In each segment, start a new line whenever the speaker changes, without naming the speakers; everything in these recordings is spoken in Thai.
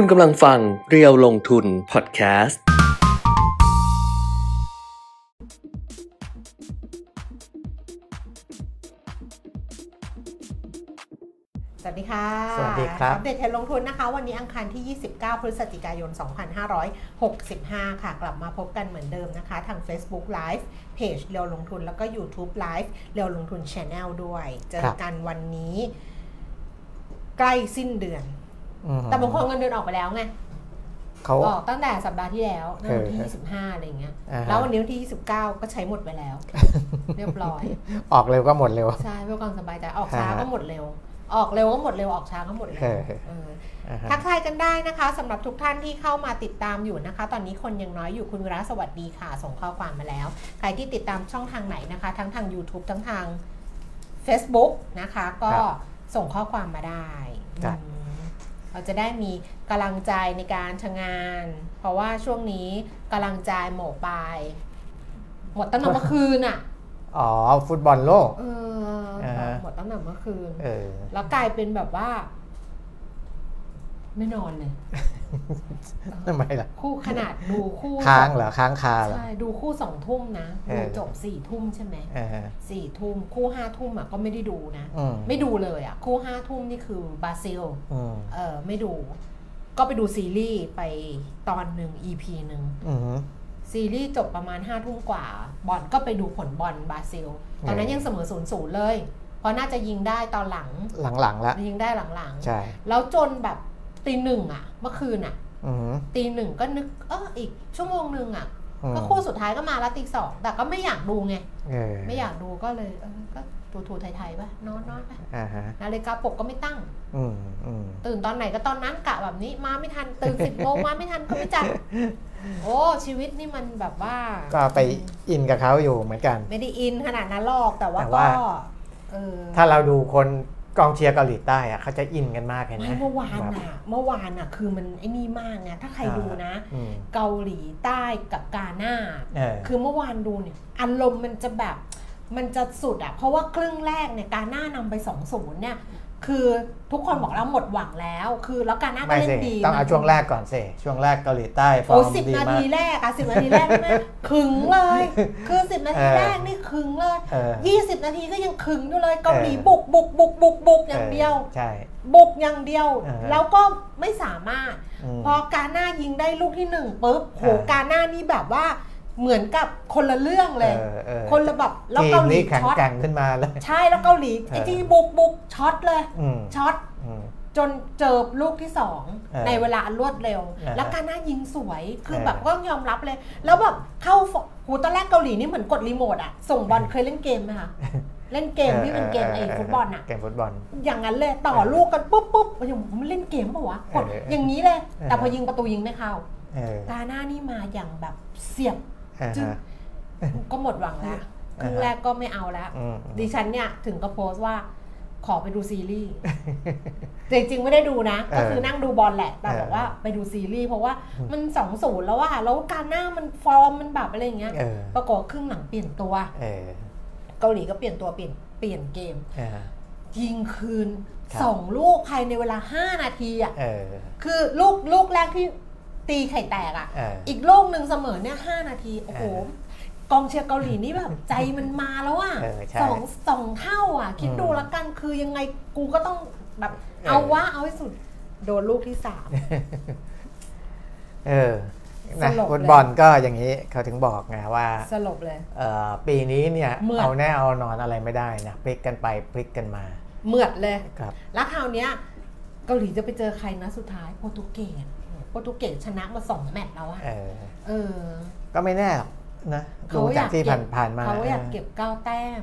คุณกำลังฟังเรียวลงทุนพอดแคสต์
สวัสดีค่ะ
สวัสดีครับ
อัปเดตเทรนด์ลงทุนนะคะ วันนี้อังคารที่ 29 พฤศจิกายน 2565 ค่ะ กลับมาพบกันเหมือนเดิมนะคะ ทาง Facebook Live เพจเรียวลงทุนแล้วก็ YouTube Live เรียวลงทุน Channel ด้วย เจอกันวันนี้ ใกล้สิ้นเดือน
อืม
แต่บางคนเงินเดือนออกไปแล้วไง
เขา
ออกตั้งแต่สัปดาห์ที่แล้วนั่นวันที่
เออ
25อะไรอย่างเงี้ย
อ่าฮะ
แล้ววันนี้วันที่29ก็ใช้หมดไปแล้ว เรียบร้อย
ออกเร็วก็หมดเร็ว
ใช่เพื่อความสบายใจออกช้า
อ่าฮะ
ก็หมดเร็ว ออกเร็วก็หมดเร็วออกช้าก็หมดเร็ว
เออ
เออ
อ่าฮะ
ทักทายกันได้นะคะสำหรับทุกท่านที่เข้ามาติดตามอยู่นะคะ ตอนนี้คนยังน้อยอยู่คุณวิระสวัสดีค่ะ ส่งข้อความมาแล้ว ใครที่ติดตามช่องทางไหนนะคะ ทั้งทาง YouTube ทั้งทาง Facebook นะคะ ก็ส่งข้อความมาได้
ครับ
อืม เราจะได้มีกำลังใจในการทำงาน เพราะว่าช่วงนี้กำลังใจหมดไปหมดตั้งแต่เมื่อคืนอะ
อ๋อ ฟุตบอลโลก
เออ
อ่าฮะ
หมดตั้งแต่เมื่อคืน
เออ
แล้วกลายเป็นแบบว่า ไม่นอนเลย
ทำไมล่ะ
คู่ขนาดดูคู่
ค้างเหรอค้างคาเหรอ
ใช่ดูคู่สองทุ่มนะ
เอ
ดู
อ
จบสี่ทุ่มใช่ไหม
เออ
สี่ทุ่มคู่ห้าทุ่มอะก็ไม่ได้ดูนะ
อืม
ไม่ดูเลยอะ คู่ห้าทุ่มนี่คือบราซิล
อืม
เออไม่ดู ก็ไปดูซีรีส์ไปตอนหนึ่ง EP หนึ่ง
อืม
ซีรีส์จบประมาณห้าทุ่มกว่า บอลก็ไปดูผลบอลบราซิล ตอนนั้น
เออ
ยังเสมอศูนย์ศูนย์เลย เพราะน่าจะยิงได้ตอนหลัง
หลังๆละ
ยิงได้หลังๆ
ใช่
แล้วจนแบบ ตีหนึ่งอะเมื่อคืนอะ
อืม
ตีหนึ่งก็นึกเอออีกชั่วโมงหนึ่งอะ
อืม
ก็คู่สุดท้ายก็มาแล้วตีสองแต่ก็ไม่อยากดูไง
เออ
ไม่อยากดูก็เลยเออก็ถูถูไทยๆปะนอนนอนไป
อ่าฮะ
นาฬิกาปลุกก็ไม่ตั้ง
อืมอืม
ตื่นตอนไหนก็ตอนนั้นกะแบบนี้มาไม่ทันตื่นสิบโมงมาไม่ทันก็ไม่จัดโอ้ชีวิตนี่มันแบบว่า
ก็ไปอินกับเขาอยู่เหมือนกัน
ไม่ได้อินขนาดนั้นหรอกแต่ว่า
แต่
ก็
ว่า
เออ
ถ้าเราดูคน กองเชียร์เกาหลีใต้อะเขาจะอินกันมากเห็นไหม
ไม่เมื่อวาน
แบบ
อะเมื่อวานอะคือมันไอ้นี่มากไงถ้าใครดูนะ
อืม
เกาหลีใต้กับกาหน้า
เออ
คือเมื่อวานดูเนี่ยอารมณ์มันจะแบบมันจะสุดอะเพราะว่าครึ่งแรกเนี่ยกาหน้านำไป2อศูนย์เนี่ย คือทุกคนบอกแล้วหมดหวังแล้ว คือแล้วกาหน้าก็
ไม่
เล่
สิ
นดี
ต้องเอาช่วงแรกก่อนสิช่วงแรกเกาหลีใต้ฟอ
โอ้
ร์ม
สิบ
ดี
นา
มา
ที
ก
แรกอะสิบนาทีแรกแม่ขึงเลย คือสิบนาที
เออ
แรกนี่ขึงเลย
เออ
ยี่สิบนาทีก็ยังขึงอยู่เลยเกาหลี
เออ
บุกบุกบุกบุกบุกอย่างเดียว
ใช่
บุกอย่างเดียว
เออ
แล้วก็ไม่สามารถ
ม
พอกาหน้ายิงได้ลูกที่หนึ่งปุ๊บโห
อ่ากา
หน้านี่แบบว่า เหมือนกับคนละเรื่องเลย
เออเออ
คนละแบบแล้ว
ทีม
เกาหลี
นี้แข็ง
ช็อต
แกร่งขึ้นมาเลย
ใช่แล้วเกาหลีไอ้
เออ
ที่บุกบุกช็อตเลย
อืม
ช็อต
อืม
จนเจอลูกที่สอง
เออ
ในเวลาอันรวดเร็ว
เออ
แล้วการหน้ายิงสวยคือ
เออ
แบบก็ยอมรับเลย แล้วแบบเข้าฟหูตอนแรกเกาหลีนี่เหมือนกดรีโมทอะส่งบอลเคยเล่นเกมไหมคะเล่นเกมที่เป็นเกมไอ้ฟุตบอลอะ
เกมฟุตบอล
อย่างนั้นเลยต่อลูกกันปุ๊บปุ๊บอย่างมันเล่นเกมปะวะกด
เออ
อย่างนี้เลย
เออ
แต่พอยิงประตูยิงไม่เข้า
เออ
กาหน้านี่มาอย่างแบบเสียบ
อ่า
จึ๊ง
ฮะ
ก็หมดหวังแล้วครึ่งแรกก็ไม่เอาแล้ว
อืม
ดิฉันเนี่ยถึงก็โพสต์ว่าขอไปดูซีรีส์แต่จริงๆไม่ได้ดูนะ ก็คือนั่งดูบอลแหละ แต่บอกว่าไปดูซีรีส์เพราะว่ามันสองศูนย์แล้วว่าแล้วการหน้ามันฟอร์มมันแบบอะไรอย่างเงี้ย
เออ
ปรากฏครึ่งหลังเปลี่ยนตัว
เออ
เกาหลีก็เปลี่ยนตัวเปลี่ยนเปลี่ยนเกม
อ่า
ยิงคืน
ครับ
สองลูกภายในเวลาห้านาทีอะ
เออ
คือลูกลูกแรกที่ ตีไข่แตกอะ
เออ
อีกลูกหนึ่งเสมอเนี่ยห้านาที โอ้โห
เออ
กองเชียร์เกาหลีนี่แบบใจมันมาแล้วอะ
เออใช่
สองสองเท่าอะ คิดดู
อืม
แล้วกันคือยังไงกูก็ต้องแบบ
เออ
เอาวะเอาให้สุด โดนลูกที่สาม
เออ
ส
นะ
ลบเลย
ฟุตบอลก็อย่างนี้เขาถึงบอกไงว่า
สลบเลย
เอ่อปีนี้เนี่ย
เมื่อ
เอาแน่เอานอนอะไรไม่ได้นะพลิกกันไปพลิกกันมา
เหมือดเลย
ครับ
แล้วคราวเนี้ยเกาหลีจะไปเจอใครนะสุดท้ายโปรตุเกสโป รตุเกสชนะมาสองแมตช์แล้วอะ
เออ
เออ
ก็ไม่แน่หรอกนะ
เขา
ดู
อ
จาก
ยาก
ที่
เก็บ
ผ่านๆมา
เขาอยากเก็บเก้าแต้ม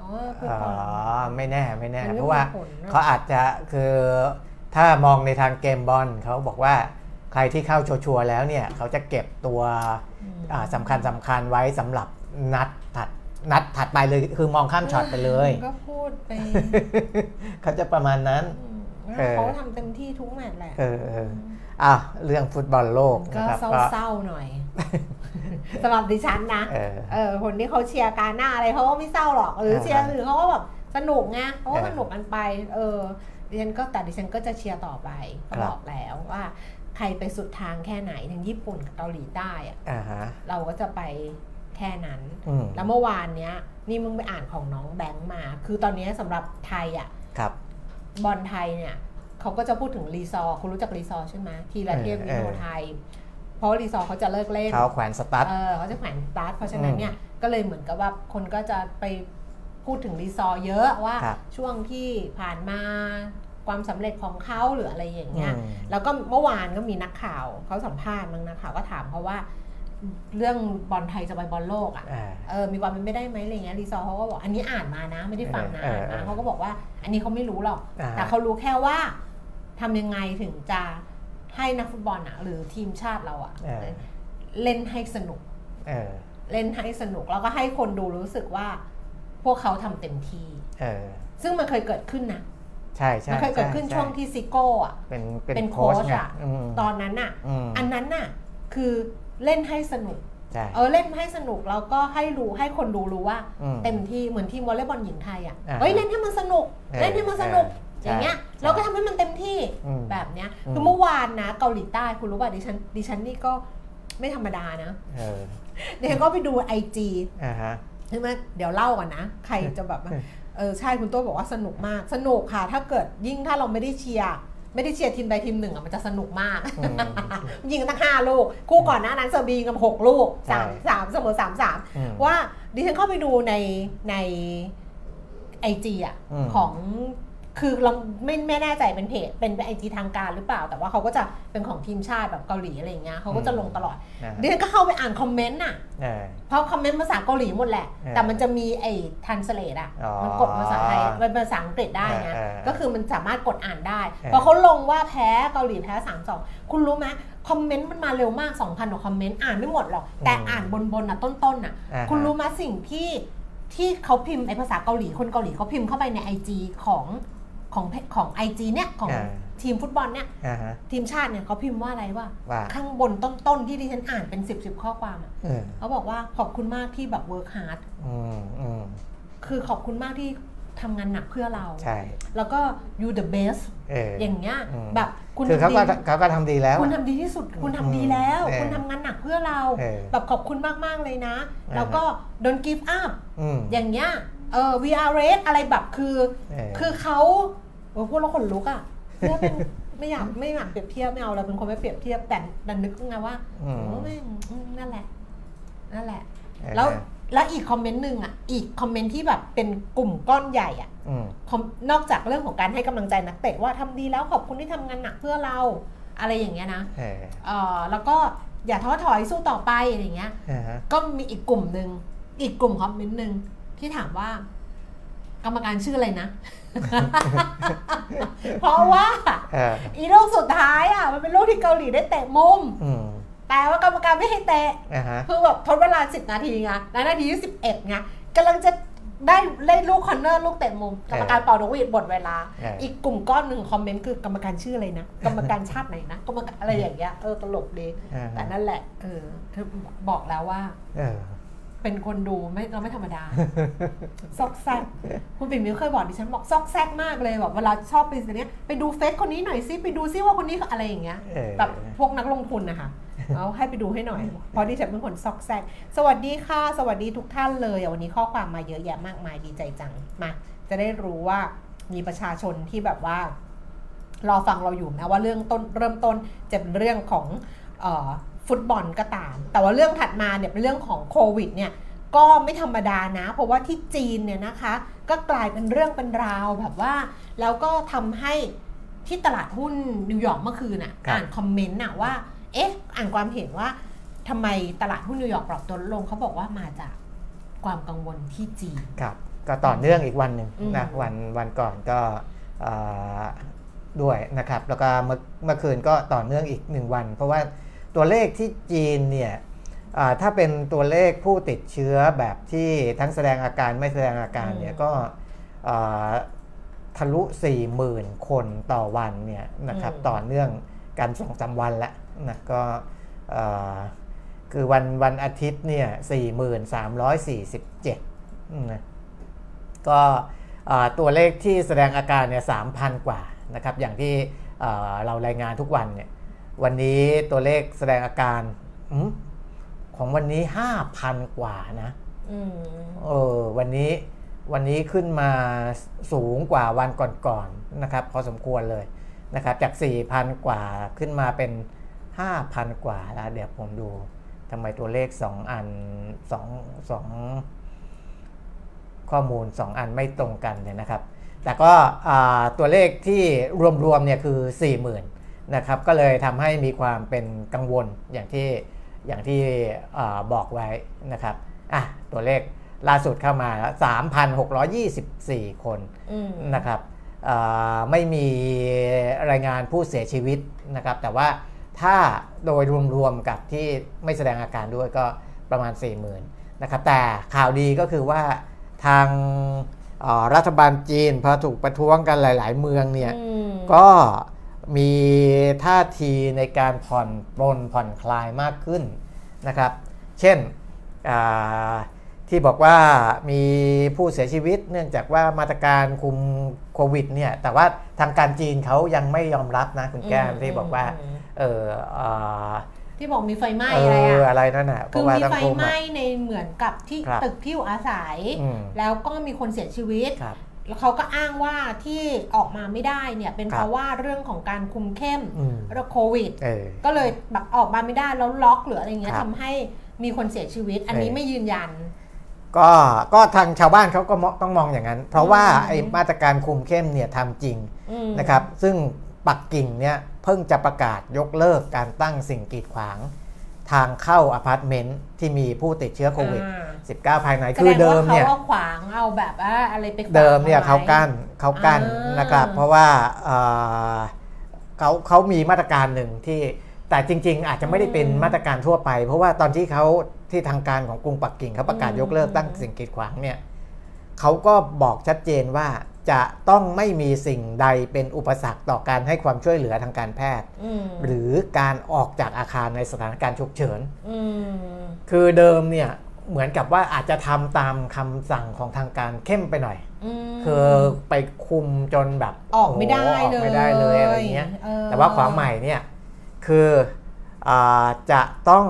อ๋อเพื่อ
อ๋
ความ
อไม่แน่ไม่แน่
มันไม่
เพราะว่า
มีผลนะ
เขาอาจจะคือถ้ามองในทางเกมบอลเขาบอกว่าใครที่เข้าชัวร์ๆแล้วเนี่ยเขาจะเก็บตัว
อืม
อ่าสำคัญสำคัญไว้สำหรับนัดถัดนัดถัดไปเลยคือมองข้ามช็อตไปเลย
ก็พูดไป
เขาจะประมาณนั้น
อืม
เออ
เขาทำเต็มที่ทุกแมตช์แหละ
เออเอออะเรื่องฟุตบอลโลก
ก็
นะครับ
เศร้าๆหน่อยสำหรับดิฉันนะ
เออ
เออคนที่เขาเชียร์การหน้าอะไรเขาก็ไม่เศร้าหรอก หรือ
เออ
เชียร์หรือเขาก็แบบสนุกไงเขาก็
เออ
สนุกกันไป เออดิฉันก็แต่ดิฉันก็จะเชียร์ต่อไปก็
ครับ
บอกแล้วว่ารไปสุดทางแค่ไหนทั้งญี่ปุ่นกับเกาหลีใต้อะ
อ่าฮะ
เราก็จะไปแค่นั้น
อืม
แล้วเมื่อวานเนี้ย นี่มึงไปอ่านของน้องแบงค์มา คือตอนเนี้ยสำหรับไทยอะ
ครับ
บอลไทยเนี่ย เขาก็จะพูดถึงรีซอร์คุณรู้จักรีซอร์ใช่ไหมทีละเทพ
เออ
วิโนไทย เพราะว่ารีซอร์เขาจะเลิกเล่น
เขาแขวนสตั๊ด
เออเขาจะแขวนสตั๊ดเพราะฉะนั้นเนี่ยก็เลยเหมือนกับว่าคนก็จะไปพูดถึงรีซอร์เยอะว่า
ครับ
ช่วงที่ผ่านมาความสำเร็จของเขาหรืออะไรอย่างเงี้ย
อืม
แล้วก็เมื่อวานก็มีนักข่าวเขาสัมภาษณ์มั้งนักข่าวก็ถามเขาว่า เรื่องบอลไทยจะไปบอลโลกอะ
อ่า
เออมีความเป็นไปได้ไหมอะไรเงี้ยรีซอร์เขาก็บอกอันนี้อ่านมานะ ไม่ได้ฟังนะ
เออ
อ่าน
เอ
มา
อ
เขาก็บอกว่า อันนี้เขาไม่รู้หรอก
อ่า
แต่เขารู้แค่ว่า ทำยังไงถึงจะให้นักฟุตบอลอะหรือทีมชาติเราอะ
เออ
เล่นให้สนุก
เออ
เล่นให้สนุกแล้วก็ให้คนดูรู้สึกว่า พวกเขาทำเต็มที่
เออ
ซึ่งมันเคยเกิดขึ้นนะ
ใช่ใช่
มันเคยเกิดขึ้น
ใช่
วงที่ซิโก้อะ
เป็นเป็น
เป็น
โค้ช
โค้ช
ไง
อะ
อืม
ตอนนั้นอะ
อืม
อันนั้นน่ะคือเล่นให้สนุก
ใช่
เออเล่นให้สนุกแล้วก็ให้รู้ให้คนดูรู้ว่า
อืม
เต็มที่เหมือนทีมวอลเลย์บอลหญิงไทยอะ
อ่า
เฮ้ยเล่นให้มันสนุก
เออ
เล่นให้มันสนุก
เอ อ
อย่างเงี้ย
ใช่
เราก็ทำให้มันเต็มที่
อืม
แบบเนี้ย
อืม
คือเมื่อวานนะเกาหลีใต้คุณรู้ป่ะดิฉันดิฉันนี่ก็ไม่ธรรมดานะ
เออ
ดิฉันก็ไปดูไอจี
อ่าฮะ
ใช่ไหมเดี๋ยวเล่าก่อนนะ ใครจะแบบว่า
เออ
เออใช่คุณตัวบอกว่าสนุกมาก สนุกค่ะ ถ้าเกิดยิ่งถ้าเราไม่ได้เชียร์ไม่ได้เชียร์ทีมใดทีมหนึ่งอะมันจะสนุกมาก
อืม
ยิงกันตั้งห้าลูก คู่ก่อนหน้านั้นเซอร์บียิงกันหกลูกสาม
ใช่
สามเสมอสามสาม
อืม
ว่าดิฉันเข้าไปดูในในไอจีอะ
อืม
ของ คือเราไม่ไม่แน่ใจเป็นเพจเป็นไอจีทางการหรือเปล่า แต่ว่าเขาก็จะเป็นของทีมชาติแบบเกาหลีอะไรอย่างเงี้ยเขาก็จะลงตลอด
นะ
ดิฉันก็เข้าไปอ่านคอมเมนต์น่ะ
เออ
เพราะคอมเมนต์ภาษาเกาหลีหมดแหละ
เออ
แต่มันจะมีไอ้ translate อะ
อ๋อ
มันกดภาษาไทยเป็นภาษาอังกฤษได้นะ
เออเออ
ก็คือมันสามารถกดอ่านได้
เออ
พอเขาลงว่าแพ้เกาหลีแพ้3 2คุณรู้ไหมคอมเมนต์มันมาเร็วมาก 2,000กว่าคอมเมนต์อ่านไม่หมดหรอก แต่อ่านบนบนๆอะต้นๆอะ
อ่าฮะ
คุณรู้ไหมสิ่งที่ที่เขาพิมพ์ไอ้ภาษาเกาหลีคนเกาหลีเขาพิมพ์เข้าไปใน IG ของ ของเพจของ IG เนี่ยของ
อ่า
ทีมฟุตบอลเนี่ย
อ่าฮะ
ทีมชาติเนี่ยเขาพิมพ์ว่าอะไรว่า
ว่า
ข้างบนต้นๆที่ดิฉันอ่านเป็นสิบสิบข้อความอะ
เออ
เขาบอกว่าขอบคุณมากที่แบบ work hard
อืมอืม
คือขอบคุณมากที่ทำงานหนักเพื่อเรา
ใช่
แล้วก็ you the best
เออ
อย่างเงี้ย
อืม
แบบคุณ
คือเขา
ทำ
ก็
ดี
เขาก็ทำดีแล้ว
คุณทำดีที่สุด คุณทำดีแล้ว
เออ
คุณทำงานหนักเพื่อเรา
เออ
แบบขอบคุณมาก ๆ เลยนะ
อ่าฮะ
แล้วก็ don't give up
อืม
อย่างเงี้ย เออ we are red อะไรแบบคือ
เออ
คือเขาโอ้พวกเราขนลุกอะเนี่ยเป็นไม่อยากไม่อยากเปรียบเทียบไม่เอาเราเป็นคนไม่เปรียบเทียบแต่ดันนึกไงว่า
อืม
โอ้แม่งอืมนั่นแหละ นั่นแหละ
เออ
แล้วแล้วอีกคอมเมนต์หนึ่งอะ อีกคอมเมนต์ที่แบบเป็นกลุ่มก้อนใหญ่อะ
อืม
คอมนอกจากเรื่องของการให้กำลังใจนักเตะว่าทำดีแล้วขอบคุณที่ทำงานหนักเพื่อเราอะไรอย่างเงี้ยนะ
เออ
เออแล้วก็อย่าท้อถอยสู้ต่อไปอะไรอย่างเงี้ย
อ่าฮะ
ก็มีอีกกลุ่มหนึ่งอีกกลุ่มคอมเมนต์หนึ่ง ที่ถามว่ากรรมการชื่ออะไรนะ เพราะว่า
เออ
อีลูกสุดท้ายอะมันเป็นลูกที่เกาหลีได้เตะมุม
อืม
แต่ว่ากรรมการไม่ให้เตะ
อ่าฮะ
คือแบบทดเวลา 10 นาทีไงแล้วนาทีที่11ไงกำลังจะได้เล่นลูกคอนเนอร์ลูกเตะมุมกรรมการเป่านกหวีดหมดเวลา
เอออี
อีกกลุ่มก้อนหนึ่งคอมเมนต์คือกรรมการชื่ออะไรนะกรรมการชาติไหนนะกรรมการอะไรอย่างเงี้ยเออตลกดี
อ่า
แต่
ฮะ
นั่นแหละเออเธอบอกแล้วว่า
เออ
เป็นคนดูไม่เราไม่ธรรมดา ซอกแซกคุณปิ่มมิวเคยบอกดิฉันบอกซอกแซกมากเลยแบบเวลาชอบไปสิเนี้ยไปดูเฟซคนนี้หน่อยซิไปดูซิว่าคนนี้อะไรอย่างเงี้ย
เออ
แบบพวกนักลงทุนนะคะเอาให้ไปดูให้หน่อยเพราะดิฉันเป็นคนซอกแซกสวัสดีค่ะ สวัสดีทุกท่านเลยอะวันนี้ข้อความมาเยอะแยะมากมายดีใจจังมาจะได้รู้ว่ามีประชาชนที่แบบว่ารอฟังเราอยู่นะว่าเรื่องต้นเริ่มต้นจะเป็นเรื่องของเออ ฟุตบอลก็ตาม แต่ว่าเรื่องถัดมาเนี่ยเป็นเรื่องของโควิดเนี่ยก็ไม่ธรรมดานะ เพราะว่าที่จีนเนี่ยนะคะ ก็กลายเป็นเรื่องเป็นราวแบบว่า แล้วก็ทำให้ที่ตลาดหุ้นนิวยอร์กเมื่อคืนน่ะ
ครับ
อ่านคอมเมนต์น่ะว่า เอ๊ะ อ่านความเห็นว่าทำไมตลาดหุ้นนิวยอร์กปรับตัวลดลงเขาบอกว่ามาจากความกังวลที่จีน
ครับก็ต่อเนื่องอีกวันหนึ่ง
อืม
นะวันวันก่อนก็เอ่อด้วยนะครับ แล้วก็เมื่อเมื่อคืนก็ต่อเนื่องอีกหนึ่งวัน เพราะว่า ตัวเลขที่จีนเนี่ยอ่าถ้าเป็นตัวเลขผู้ติดเชื้อแบบที่ทั้งแสดงอาการไม่แสดงอาการเนี่ย
อืม
ก็อ่าทะลุ 40,000 คนต่อวันเนี่ยนะครับ
อืม
ต่อเนื่องกันสองสามวันแล้วนะก็เอ่อคือวันวันอาทิตย์เนี่ย4,347นะก็เอ่อตัวเลขที่แสดงอาการเนี่ย3,000 กว่านะครับอย่างที่เอ่อเรารายงานทุกวันเนี่ย วันนี้ตัวเลขแสดงอาการอมของวันนี้5,000กว่านะ
อืม
เออวันนี้วันนี้ขึ้นมาสูงกว่าวันก่อนๆนะครับ พอสมควรเลยนะครับ จาก 4,000 กว่าขึ้นมาเป็น 5,000 กว่าแล้วเดี๋ยวผมดูทำไมตัวเลข 2 อัน2 2ข้อมูล 2 อันไม่ตรงกันเนี่ยนะครับ แต่ก็อ่าตัวเลขที่รวมๆเนี่ยคือ 40,000 นะครับก็เลยทำให้มีความเป็นกังวลอย่างที่อย่างที่อาบอกไว้นะครับอะตัวเลขล่าสุดเข้ามาแล้ว3,624 คน
อืม
นะครับอ่าไม่มีรายงานผู้เสียชีวิตนะครับ แต่ว่าถ้าโดยรวมๆกับที่ไม่แสดงอาการด้วยก็ประมาณ 40,000นะครับแต่ข่าวดีก็คือว่าทางอ่ารัฐบาลจีนพอถูกประท้วงกันหลาย ๆ เมืองเนี่ย
อืม
ก็ มีท่าทีในการผ่อนปลนผ่อนคลายมากขึ้นนะครับ เช่นอ่าที่บอกว่ามีผู้เสียชีวิตเนื่องจากว่ามาตรการคุมโควิดเนี่ยแต่ว่าทางการจีนเขายังไม่ยอมรับนะคุณแก้ม
อืม
ที่บอกว่า
อืม
เอออ่า
ที่บอกมีไฟไหม้
เอ
อะไร
อ
อะ
อะไรนั่นน่ะเพ
คือ
ราะว่า
มี
ต้อง
ไฟ
คุม
ไหม้
อะ
ในเหมือนกับที่
ครับ
ตึกที่อยู่อาศัย
อืม
แล้วก็มีคนเสียชีวิต
ครับ
แล้วเขาก็อ้างว่าที่ออกมาไม่ได้เนี่ยเป็น
ครับ
เพราะว่าเรื่องของการคุมเข้ม
อืม
เรื่องโควิด
เออ
ก็เลยแบบออกมาไม่ได้แล้วล็อกหรืออะไรเงี้ย
ครับ
ทำให้มีคนเสียชีวิต อันนี้
เออ
ไม่ยืนยัน
ก็ก็ทางชาวบ้านเขาก็มองต้องมองอย่างนั้น เพราะว่า
อืม
ไอ้มาตรการคุมเข้มเนี่ยทำจริง
อืม
นะครับ ซึ่งปักกิ่งเนี่ยเพิ่งจะประกาศยกเลิกการตั้งสิ่งกีดขวาง ทางเข้าอพาร์ตเมนต์ที่มีผู้ติดเชื้อโควิด
อ่า
19 ภายใน
แส
คือ
ดง
เดิ
ว่ามเขา
เนี่ย
เอาขวางเอาแบบว่าอะไรไปขวาง
เดิมเนี่ย
อไว้
เขากั้นเขากั้น
อ่าน
นะครับ เพราะว่าเอ่อเขาเขามีมาตรการหนึ่งที่แต่จริง ๆ อาจจะไม่ได้เป็นมาตรการทั่วไป เพราะว่าตอนที่เขาที่ทางการของกรุงปักกิ่งเขาประกาศยกเลิกตั้งสิ่งกีดขวางเนี่ยเขาก็บอกชัดเจนว่าจะต้องไม่มีสิ่งใดเป็นอุปสรรคต่อการให้ความช่วยเหลือทางการแพทย์
อืม
หรือการออกจากอาคารในสถานการณ์ฉุกเฉิน
อืม
คือเดิมเนี่ย เหมือนกับว่าอาจจะทำตามคำสั่งของทางการเข้มไปหน่อย
ม
คือไปคุมจนแบบ
ออกไม่ได้
โอ้โหออกไม่ได้เลยอะไรเงี้ย
เออ
แต่ว่าความใหม่เนี่ยคืออาจะต้อง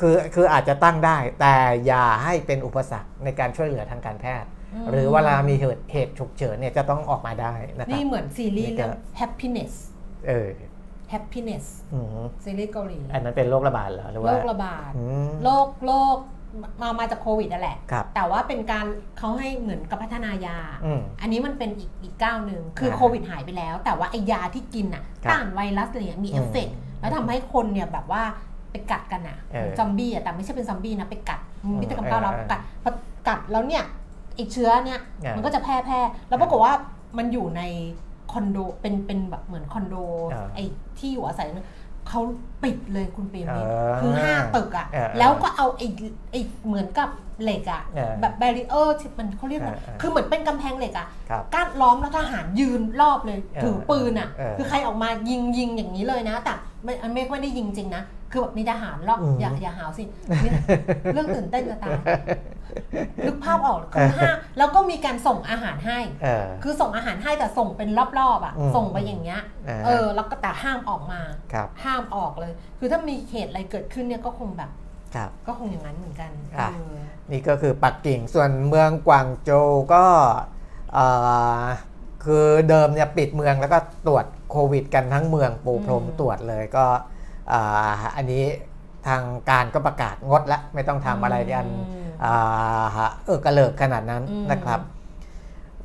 คือคืออาจจะตั้งได้ แต่อย่าให้เป็นอุปสรรคในการช่วยเหลือทางการแพทย์
ม
หรือเวลามีเหตุเหตุฉุกเฉินเนี่ยจะต้องออกมาได้นะครับ
นี่เหมือนซีรีส์
นี่ก็
เรื่อง happiness
เออ
happiness
อืม
ซีรีส์เกาหลี
อันนั้นเป็นโรคระบาดเหรอหรือ
โร
ว่า
คระบาด
อืม
โรคโรค มามาจากโควิดนั่นแหละ
ครับ
แต่ว่าเป็นการเขาให้เหมือนกับพัฒนายา
อืม
อันนี้มันเป็นอีกอีกก้าวหนึ่งคือ
อ่า
โควิดหายไปแล้ว แต่ว่าไอยาที่กินอะ
ครับ
ต้านไวรัสอะไรเงี้ยมี
อืม
เอฟเฟกต์แล้วทำให้คนเนี่ยแบบว่าไปกัดกันอะ
เออ
ซอมบี้อะแต่ไม่ใช่เป็นซอมบี้นะไปกัด
อืม
พิธีกรรมก้าวแล้ว
เออ
กัดพอกัดแล้วเนี่ยไอเชื้อเนี่ย
เออ
มันก็จะแพร่แพร่แล้วปรากฏว่ามันอยู่ในคอนโดเป็นเป็นแบบเหมือนคอนโด
เออ
ไอที่อยู่อาศัยนั้น เขาปิดเลยคุณปีมิตร
เออ
คือห้าตึกอะ
เออ
แล้วก็เอาไอไอเหมือนกับเหล็กอะ
เออ
แบบแบรีเออร์ที่มันเขาเรียกว่า
เออเออ
คือเหมือนเป็นกำแพงเหล็กอะ
ครับ
กั้นล้อมแล้วทหารยืนรอบเลย
เออ
ถือปืนอะ
เออ
คือใครออกมายิงยิงอย่างนี้เลยนะ แต่ไม่ไม่ไม่ได้ยิงจริงนะ คือแบบมีทหารรอบ
อืม
อย่าอย่าหาวสินี่เรื่องตื่นเต้นจะตาย นึกภาพออกคือห้าแล้วก็มีการส่งอาหารให้
เออ
คือส่งอาหารให้แต่ส่งเป็นรอบๆอะ
อืม
ส่งไปอย่างเงี้ย
อ่า
เออ แล้วก็แต่ห้ามออกมา
ครับ
ห้ามออกเลย คือถ้ามีเหตุอะไรเกิดขึ้นเนี่ยก็คงแบบ
ครับ
ก็คงอย่างนั้นเหมือนกัน
อะ
เออ
นี่ก็คือปักกิ่ง ส่วนเมืองกวางโจวก็เอ่อคือเดิมเนี่ยปิดเมืองแล้วก็ตรวจโควิด กันทั้งเมืองปูพรม
อืม
ตรวจเลยก็อ่าอันนี้ทางการก็ประกาศงดละไม่ต้องทำอะไรกัน
อืม
อ่า เออกระเลิกขนาดนั้น
อืม
นะครับ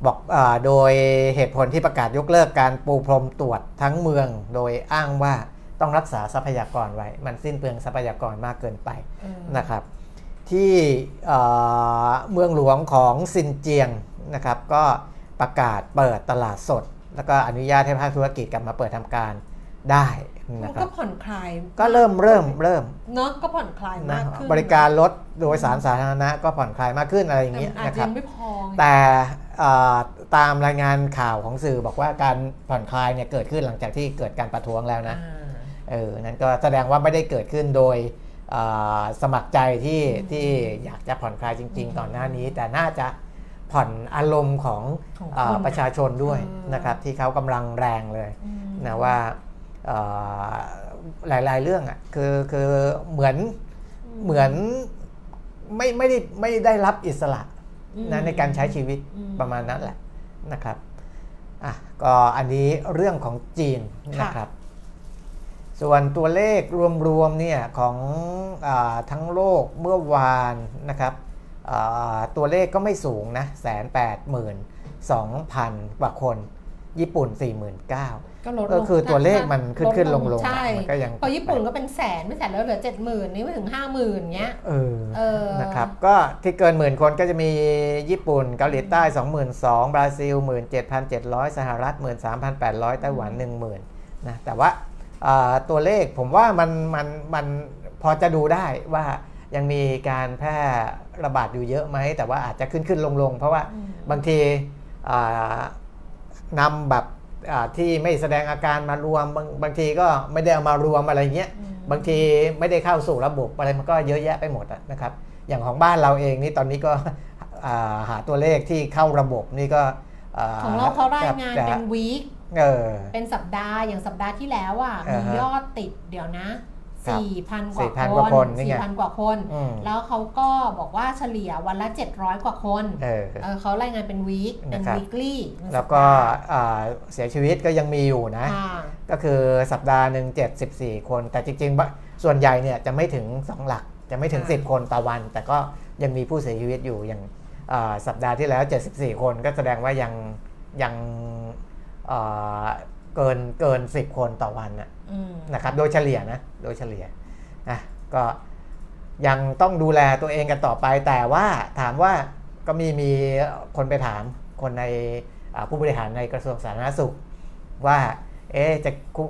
บอกอาโดยเหตุผลที่ประกาศยกเลิกการปูพรมตรวจทั้งเมือง โดยอ้างว่าต้องรักษาทรัพยากรไว้ มันสิ้นเปลืองทรัพยากรมากเกินไป
เออ
นะครับ ที่เอ่อเมืองหลวงของซินเจียงนะครับ ก็ประกาศเปิดตลาดสด แล้วก็อนุญาตให้ภาคธุรกิจกลับมาเปิดทำการได้
มั น
นะครั
ก็
บ
ผ่อนคลาย
ก็เริ่มเริ่มเริ่ม
เนาะก็ผ่อนคลาย
นะ
มากขึ้น
บริการรถโดยสารสาธารณะก็ผ่อนคลายมากขึ้นอะไรอย่าง
แต่
เงี้ย
อาจ
นะค
จะ
รับ
ยังไม่พอไง
แต่เอ่อตามรายงานข่าวของสื่อบอกว่าการผ่อนคลายเนี่ยเกิดขึ้นหลังจากที่เกิดการประท้วงแล้วนะ
อ่า
เออ นั่นก็แสดงว่าไม่ได้เกิดขึ้นโดยเอ่อสมัครใจที่
อืม
ที่อยากจะผ่อนคลายจริง
อืม
ๆก่อนหน้านี้ แต่น่าจะผ่อนอารมณ์ของ
ของ
เอ่อ
คน
ประชาชนด้วย
เออ
นะครับ ที่เขากำลังแรงเลย
อืม
นะว่าเอ่อ หลายๆเรื่องอะคือคือเหมือนเหมือนไม่ไม่ได้ไม่ได้รับอิสระ
อืม
นะในการใช้ชีวิต
อืม
ประมาณนั้นแหละนะครับอะก็อันนี้เรื่องของจีนนะครับ ส่วนตัวเลขรวมๆเนี่ยของอาทั้งโลกเมื่อวานนะครับอ่าตัวเลขก็ไม่สูงนะแสนแปดหมื่นสองพันกว่าคน ญี่ปุ่น 49,000
ก็ลดลง
ก็คือตัวเลขมันขึ้น
ด
ขึ้นลงลง
ใช่
มันก็ยัง
พอญี่ปุ่นก็เป็นแสนไม่แสนแล้วเหลือเจ็ดหมื่นนี่ไม่ถึงห้าหมื่นเงี้ย
เออ
เออ
นะครับก็ที่เกินหมื่นคนก็จะมีญี่ปุ่นเกาหลีใต้ 22,000บราซิล 17,700 สหรัฐ 13,800ไต้หวัน 10,000นะแต่ว่าอ่าตัวเลขผมว่ามันมันมันพอจะดูได้ว่ายังมีการแพร่ระบาดอยู่เยอะไหมแต่ว่าอาจจะขึ้นขึ้นลงลงเพราะว่า
อืม
บางทีอ่า นำแบบอ่าที่ไม่แสดงอาการมารวมบางบางทีก็ไม่ได้เอามารวมอะไรเงี้ย
อืม
บางทีไม่ได้เข้าสู่ระบบอะไรมันก็เยอะแยะไปหมดอะนะครับ อย่างของบ้านเราเองนี่ตอนนี้ก็อ่าหาตัวเลขที่เข้าระบบนี่ก็
ของเราเขารายงาน
จะ
เป็นวีค
เออ
เป็นสัปดาห์อย่างสัปดาห์ที่แล้วอะมี
อ่าฮะ
ยอดติดเดี๋ยวนะ
ครับ
4,000 กว่า
4,000
ค
กว่าคน
น
นี่ไง
4,000 กว่าคน
อืม
แล้วเขาก็บอกว่าเฉลี่ยวันละ 700 กว่าคน
เออ
เออเขารายงานเป็นวีคเป็น
นะครับ
weekly
แล้วก็อ่าเสียชีวิตก็ยังมีอยู่นะ
ค่ะ
ก็คือสัปดาห์หนึ่ง74 คน แต่จริงๆบะส่วนใหญ่เนี่ยจะไม่ถึง 2 หลักจะไม่ถึง
ค่ะ
10 คนต่อวัน แต่ก็ยังมีผู้เสียชีวิตอยู่อย่างอ่าสัปดาห์ที่แล้ว 74 คนก็แสดงว่ายังยังอ่า เกินเกิน10คนต่อวันนะ
อืม
นะครับ โดยเฉลี่ยนะ โดยเฉลี่ยนะก็ยังต้องดูแลตัวเองกันต่อไป แต่ว่าถามว่าก็มีมีคนไปถามคนในอ่าผู้บริหารในกระทรวงสาธารณสุข ว่าเอ๊ะจะคุ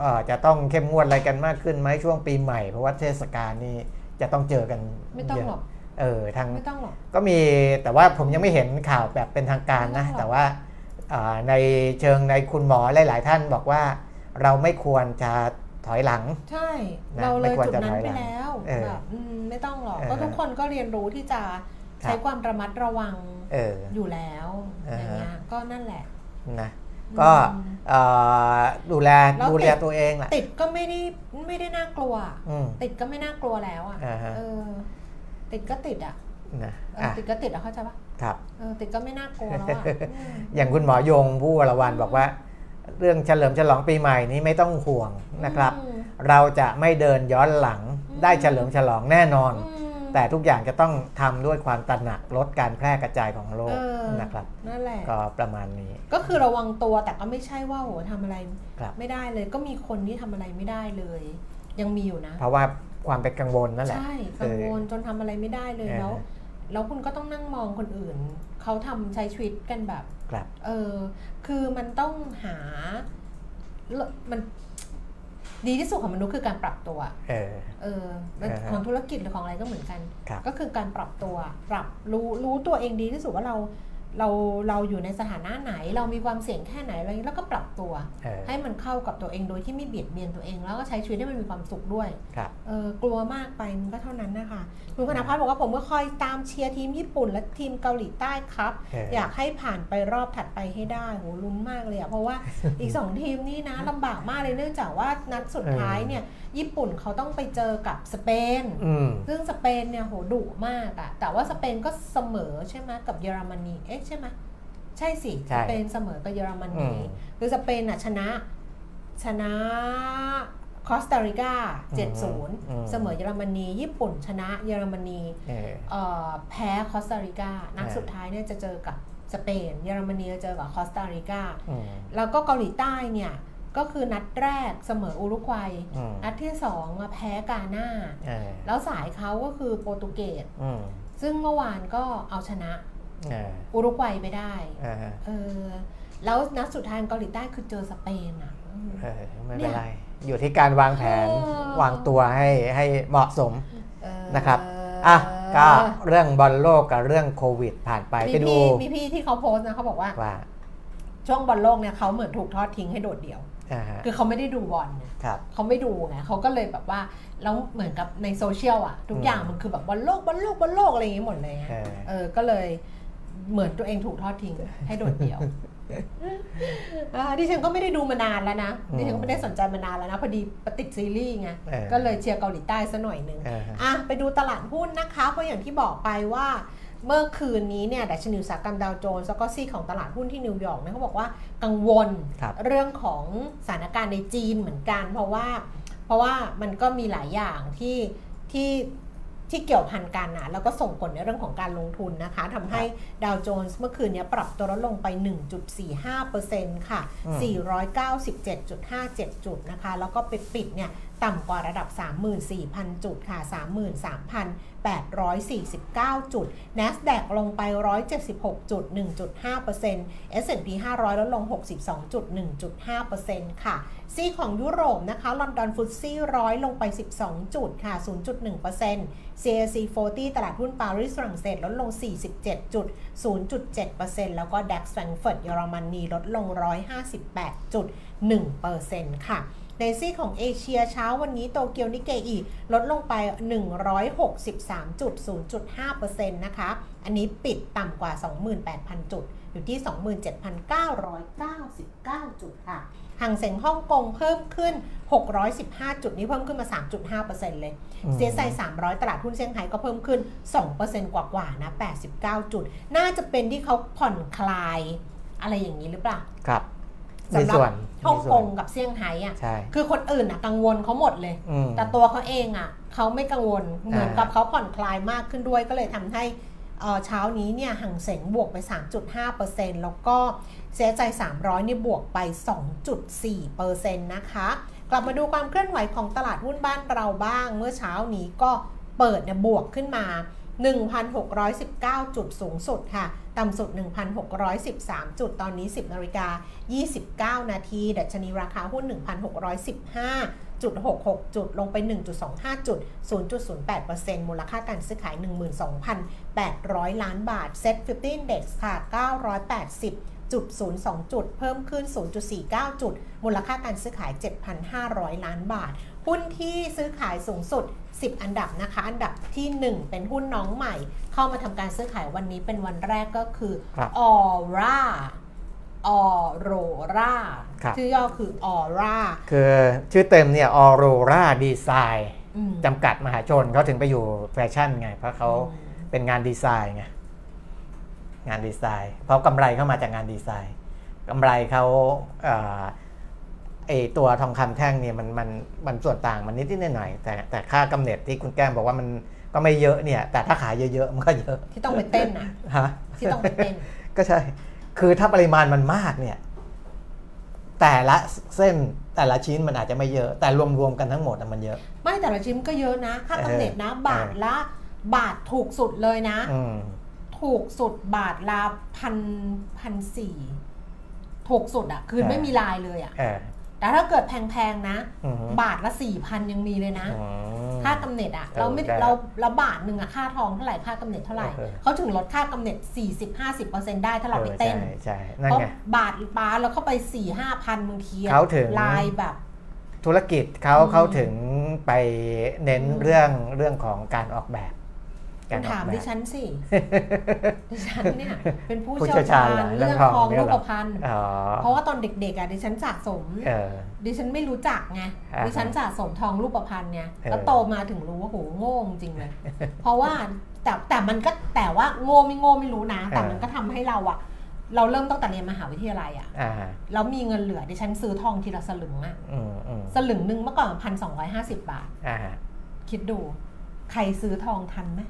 เอ่อจะต้องเข้มงวดอะไรกันมากขึ้นไหมช่วงปีใหม่ เพราะว่าเทศกาลนี่จะต้องเจอกัน
ไม่ต้อง
เยะ
หรอก
เออทาง
ไม่ต้องหรอก
ก็มีแต่ว่าผมยังไม่เห็นข่าวแบบเป็นทางการนะ
ไม่หรอก
แต่ว่าอ่า ในเชิงในคุณหมอหลาย ๆ ท่านบอกว่าเราไม่ควรจะถอยหลัง
ใช่
นะ
เราเล
ไม่
ย
ควร
จุด
จะ
นั้น
ถอย
ไป
หลัง
แล้ว
เออ
แบบอืมไม่ต้องหรอก
เออ
ก็ทุกคนก็เรียนรู้ที่จะใช้
ครับ
ความระมัดระวัง
เออ
อยู่แล้ว
อ่าฮะ
อย่างเงี้ยก็นั่นแหละ
นะก็
อืม
เอ่อดูแล
แล้ว
ดูแล
ติด
ตัวเองแหละ
ติดก็ไม่ได้ไม่ได้น่ากลัว
อืม
ติดก็ไม่น่ากลัวแล้วอะ
อ่าฮะ
เออติดก็ติดอะ
นะ
เออ
อะ
ติดก็ติดอะเข้าใจปะ
ครับ
เออติดก็ไม่น่ากลัวแล้วอะอืม
อย่างคุณหมอยงผู้วรวันบอกว่า เรื่องเฉลิมฉลองปีใหม่นี้ไม่ต้องห่วงนะครับ
อืม
เราจะไม่เดินย้อนหลัง
อืม
ได้เฉลิมฉลองแน่นอน
อืม
แต่ทุกอย่างจะต้องทำด้วยความตระหนักลดการแพร่กระจายของโรค
เออ
นะครับ
นั่นแหละ
ก็ประมาณนี้
ก็คือระวังตัวแต่ก็ไม่ใช่ว่าโหทำอะไร
ครับ
ไม่ได้เลยก็มีคนที่ทำอะไรไม่ได้เลย ยังมีอยู่นะ
เพราะว่าความเป็นกังวลนั่นแหละ
ใช่กังวลจนทำอะไรไม่ได้เลย
เออ
แล้ว แล้วคุณก็ต้องนั่งมองคนอื่น เขาทำใช้ชีวิตกันแบบ
ครับ
เออคือมันต้องหามันดีที่สุดของมนุษย์คือการปรับตัว
เออ
เออมัน
อ่าฮะ
ของธุรกิจหรือของอะไรก็เหมือนกัน
ครับ
ก็คือการปรับตัว ปรับรู้รู้ตัวเองดีที่สุดว่าเรา เราเราอยู่ในสถานะไหน เรามีความเสี่ยงแค่ไหนอะไรอย่างนี้แล้วก็ปรับตัว
เออ
ให้มันเข้ากับตัวเองโดยที่ไม่เบียดเบียนตัวเอง แล้วก็ใช้ชีวิตให้มันมีความสุขด้วย
ครับ
เออกลัวมากไปมันก็เท่านั้นนะคะคุณพนพัฒน์บอกว่าผมก็คอยตามเชียร์ทีมญี่ปุ่น และทีมเกาหลีใต้ครับ
เออ
อ
อ
ยากให้ผ่านไปรอบถัดไปให้ได้โหลุ้นมากเลยอะเพราะว่าอีกสองทีมนี่นะลำบากมากเลยเนื่องจากว่านัดสุดท้ายเนี่ย ญี่ปุ่นเขาต้องไปเจอกับสเปน
อืม
ซึ่งสเปนเนี่ยโหดุมากอะแต่ว่าสเปนก็เสมอใช่ไหมกับเยอรมนีเอ๊ะใช่ไหมใช่สิ
ใช่
สเปนเสมอกับเยอรม
อื
นี
ม
คือสเปนอะชนะชนะคอสตาริกา
อืม
7-0 เสมอเยอรมนี ญี่ปุ่นชนะเยอรมนี
เออ
เอ่อแพ้คอสตาริกา นัด
อ่า
สุดท้ายเนี่ยจะเจอกับสเปน เยอรมนีจะเจอกับคอสตาริกา
อืม
แล้วก็เกาหลีใต้เนี่ย ก็คือนัดแรกเสมออุรุกวัย
อืม
นัดที่สองอะแพ้กาหน้า
เออ
แล้วสายเขาก็คือโปรตุเกส
อืม
ซึ่งเมื่อวานก็เอาชนะ
เออ
อุรุกวัยไปได้
เออ
เออแล้วนัดสุดท้ายเกาหลีใต้คือเจอสเปนอะอืม
เออไม่
เป็
นไรเนี่ย อยู่ที่การวางแผน
เออ
วางตัวให้ให้เหมาะสม
เออ
นะครับอะก็เรื่องบอลโลกกับเรื่องโควิด ผ่านไป
มี
ไปดู
พี่มีพี่ที่เขาโพสต์นะเขาบอกว่า
ว่า
ช่วงบอลโลกเนี่ยเขาเหมือนถูกทอดทิ้งให้โดดเดี่ยว
อ่าฮะ
คือเขาไม่ได้ดูบอลเนี่ย
ครับ
เขาไม่ดูไงเขาก็เลยแบบว่าแล้วเหมือนกับในโซเชียลอะ ทุกอย่าง
อืม
มันคือแบบบอลโลกบอลโลกบอลโลกอะไรอย่างงี้หมดเลยไง
เออ
เออก็เลยเหมือนตัวเองถูกทอดทิ้งให้โดดเดี่ยวอ่าดิฉันก็ไม่ได้ดูมานานแล้วนะ
อืม
ดิฉันก็ไม่ได้สนใจมานานแล้วนะ พอดีปติดซีรีส์ไง
เออ
ก็เลยเชียร์เกาหลีใต้ซะหน่อยหนึ่ง
เออฮะ
อะไปดูตลาดหุ้นนะคะ เพราะอย่างที่บอกไปว่า เมื่อคืนนี้เนี่ยดัชนีอุตสาหกรรมดาวโจนส์แล้วก็ซีกของตลาดหุ้นที่นิวยอร์กเนี่ยเขาบอกว่ากังวล
ครับ
เรื่องของสถานการณ์ในจีนเหมือนกัน เพราะว่าเพราะว่ามันก็มีหลายอย่างที่ที่ ที่เกี่ยวพันกันนะแล้วก็ส่งผลในเรื่องของการลงทุนนะคะทำให้ดาวโจนส์เมื่อคืนเนี้ปรับตัวลดลงไป 1.45%ค่ะ
อืม
497.57 จุดนะคะ แล้วก็ไปปิดเนี่ยต่ำกว่าระดับ 34,000 จุดค่ะ 33,849 จุด NASDAQ ลงไป 176จุด1.5% S&P 500 ลดลง 62จุด1.5%ค่ะ ซีของยุโรปนะคะ ลอนดอนฟุตซี่ร้อยลงไป 12 จุดค่ะ 0.1% CAC 40 ตลาดหุ้นปารีสฝรั่งเศสลดลง 47จุด0.7%แล้วก็ DAX แฟรงเฟิร์ตเยอรมนีลดลง 158.1%ค่ะในซีของเอเชียเช้าวันนี้โตเกียวนิเกอีลดลงไป 163.0.5%นะคะ อันนี้ปิดต่ำกว่า 28,000 จุด อยู่ที่ 27,999 จุดค่ะ ห่างเสงฮ่องกงเพิ่มขึ้น 615 จุดนี้เพิ่มขึ้นมา 3.5%เลย
อืม
เซียไซ300 ตลาดหุ้นเซี่ยงไฮ้ก็เพิ่มขึ้น 2%กว่าๆนะ 89 จุด น่าจะเป็นที่เขาผ่อนคลายอะไรอย่างนี้หรือเปล่า
ครับ
สำ
มี
หรับ
ส่วน
ฮ่อง
มีส่
ก
วน
งกับเซี่ยงไฮ้อะ
ใช่
คือคนอื่นอะกังวลเขาหมดเลย
อืม
แต่ตัวเขาเองอะเขาไม่กังวล เหมือนกับเขาผ่อนคลายมากขึ้นด้วยก็เลยทำให้ เช้านี้เนี่ยห่างเสงบวกไป 3.5%แล้วก็เสียใจ 300นี่บวกไป 2.4%นะคะกลับมาดูความเคลื่อนไหวของตลาดหุ้นบ้านเราบ้าง เมื่อเช้านี้ก็เปิดเนี่ยบวกขึ้นมา 1,619 จุดสูงสุดค่ะ ต่ำสุด 1,613 จุดตอนนี้ 10นาฬิกา29 นาทีดัชนีราคาหุ้น 1,615 จุด66 จุดลงไป 1.25 จุด 0.08%มูลค่าการซื้อขาย 12,800 ล้านบาท Set 50 Index ค่ะ 980จุด02 จุด เพิ่มขึ้น 0.49 จุด มูลค่าการซื้อขาย 7,500 ล้านบาท หุ้นที่ซื้อขายสูงสุด 10 อันดับนะคะ อันดับที่ 1 เป็นหุ้นน้องใหม่ เข้ามาทำการซื้อขายวันนี้เป็นวันแรกก็คือ
ครับ
ออร่า ออโรรา
ครับ
ชื่อย่อคือออร่า
คือชื่อเต็มเนี่ยออโรราดีไซน์จำกัดมหาชนเขาถึงไปอยู่แฟชั่นไง เพราะเขาเป็นงานดีไซน์ไงงานดีไซน์ เพราะกำไรเข้ามาจากงานดีไซน์กำไรเขาเอ่อไอตัวทองคำแท่งเนี่ยมันมันมันส่วนต่างมันนิดนิดหน่อยๆแต่แต่ค่ากำเนิดที่คุณแก้มบอกว่ามันก็ไม่เยอะเนี่ย แต่ถ้าขายเยอะๆมันก็เยอะ
ที่ต้องไปเต้นอะ
ฮะ
ที่ต้องไปเต้น
ก็ใช่ คือถ้าปริมาณมันมากเนี่ยแต่ละเส้นแต่ละชิ้นมันอาจจะไม่เยอะแต่รวมๆกันทั้งหมดอะมันเยอะ
ไม่แต่ละชิ้นก็เยอะนะ ค่ากำเนิดนะ
เออบา
ทละบาทถูกสุดเลยนะ
อืม
ถูกสุดบาทละพันพันสี่ถูกสุดอะคือ
เออ
ไม่มีลายเลยอะ
เออ
แต่ถ้าเกิดแพงๆนะ
อืม
บาทละสี่พันยังมีเลยนะ
อืม
ค่ากำเนิดอะ
เออ
เราไม่
ได้
เราเราบาทหนึ่งอะค่าทองเท่าไหร่ค่ากำเนิดเท่าไหร่
เออ
เขาถึงลดค่ากำเนิด40-50%ได้ถ้าเราไปเต้น
ออใช่ใช่นั่น
เพราะ
ไง
บาทปาแล้วเข้าไปสี่ห้าพันบางทีอะ
เขาถึง
ลายแบบ
ธุรกิจเขา
อืม
เขาถึงไปเน้น
อืม
เรื่องเรื่องของการออกแบบ
คุณ
ออ
ถากม
แบบ
ดิฉันสิ ดิฉันเนี่ยเป็นผู้
ผู้
เชี่ยว
เชี่ยวชา
ชา
ญ
ญ
เหรอ
เรื่อง
เรื่องท
ท
อ
องง
เนี่ย
รู
เหร
ป
อ
พรรณ
อ๋อ
เพราะว่าตอนเด็กๆอะดิฉันสะสม
เออ
ดิฉันไม่รู้จักไง
อ่าฮะ
ดิฉันสะสมทองรูปพรรณเนี่ย
เออ
แล้วโตมาถึงรู้ว่าโหโง่จริงเลยเพราะว่าแต่แต่มันก็แต่ว่าโง่ไม่โง่ไม่รู้นะ แต่มันก็ทำให้เราอะเราเริ่มตั้งแต่เรียนมหาวิทยาลัยอะ
อ่า
แล้วมีเงินเหลือดิฉันซื้อทองทีละสลึงอะ
อืมอืม
สลึงหนึ่งเมื่อก่อนพันสองร้อยห้าสิบบาท
อ่า
คิดดู ใครซื้อทองทันไหม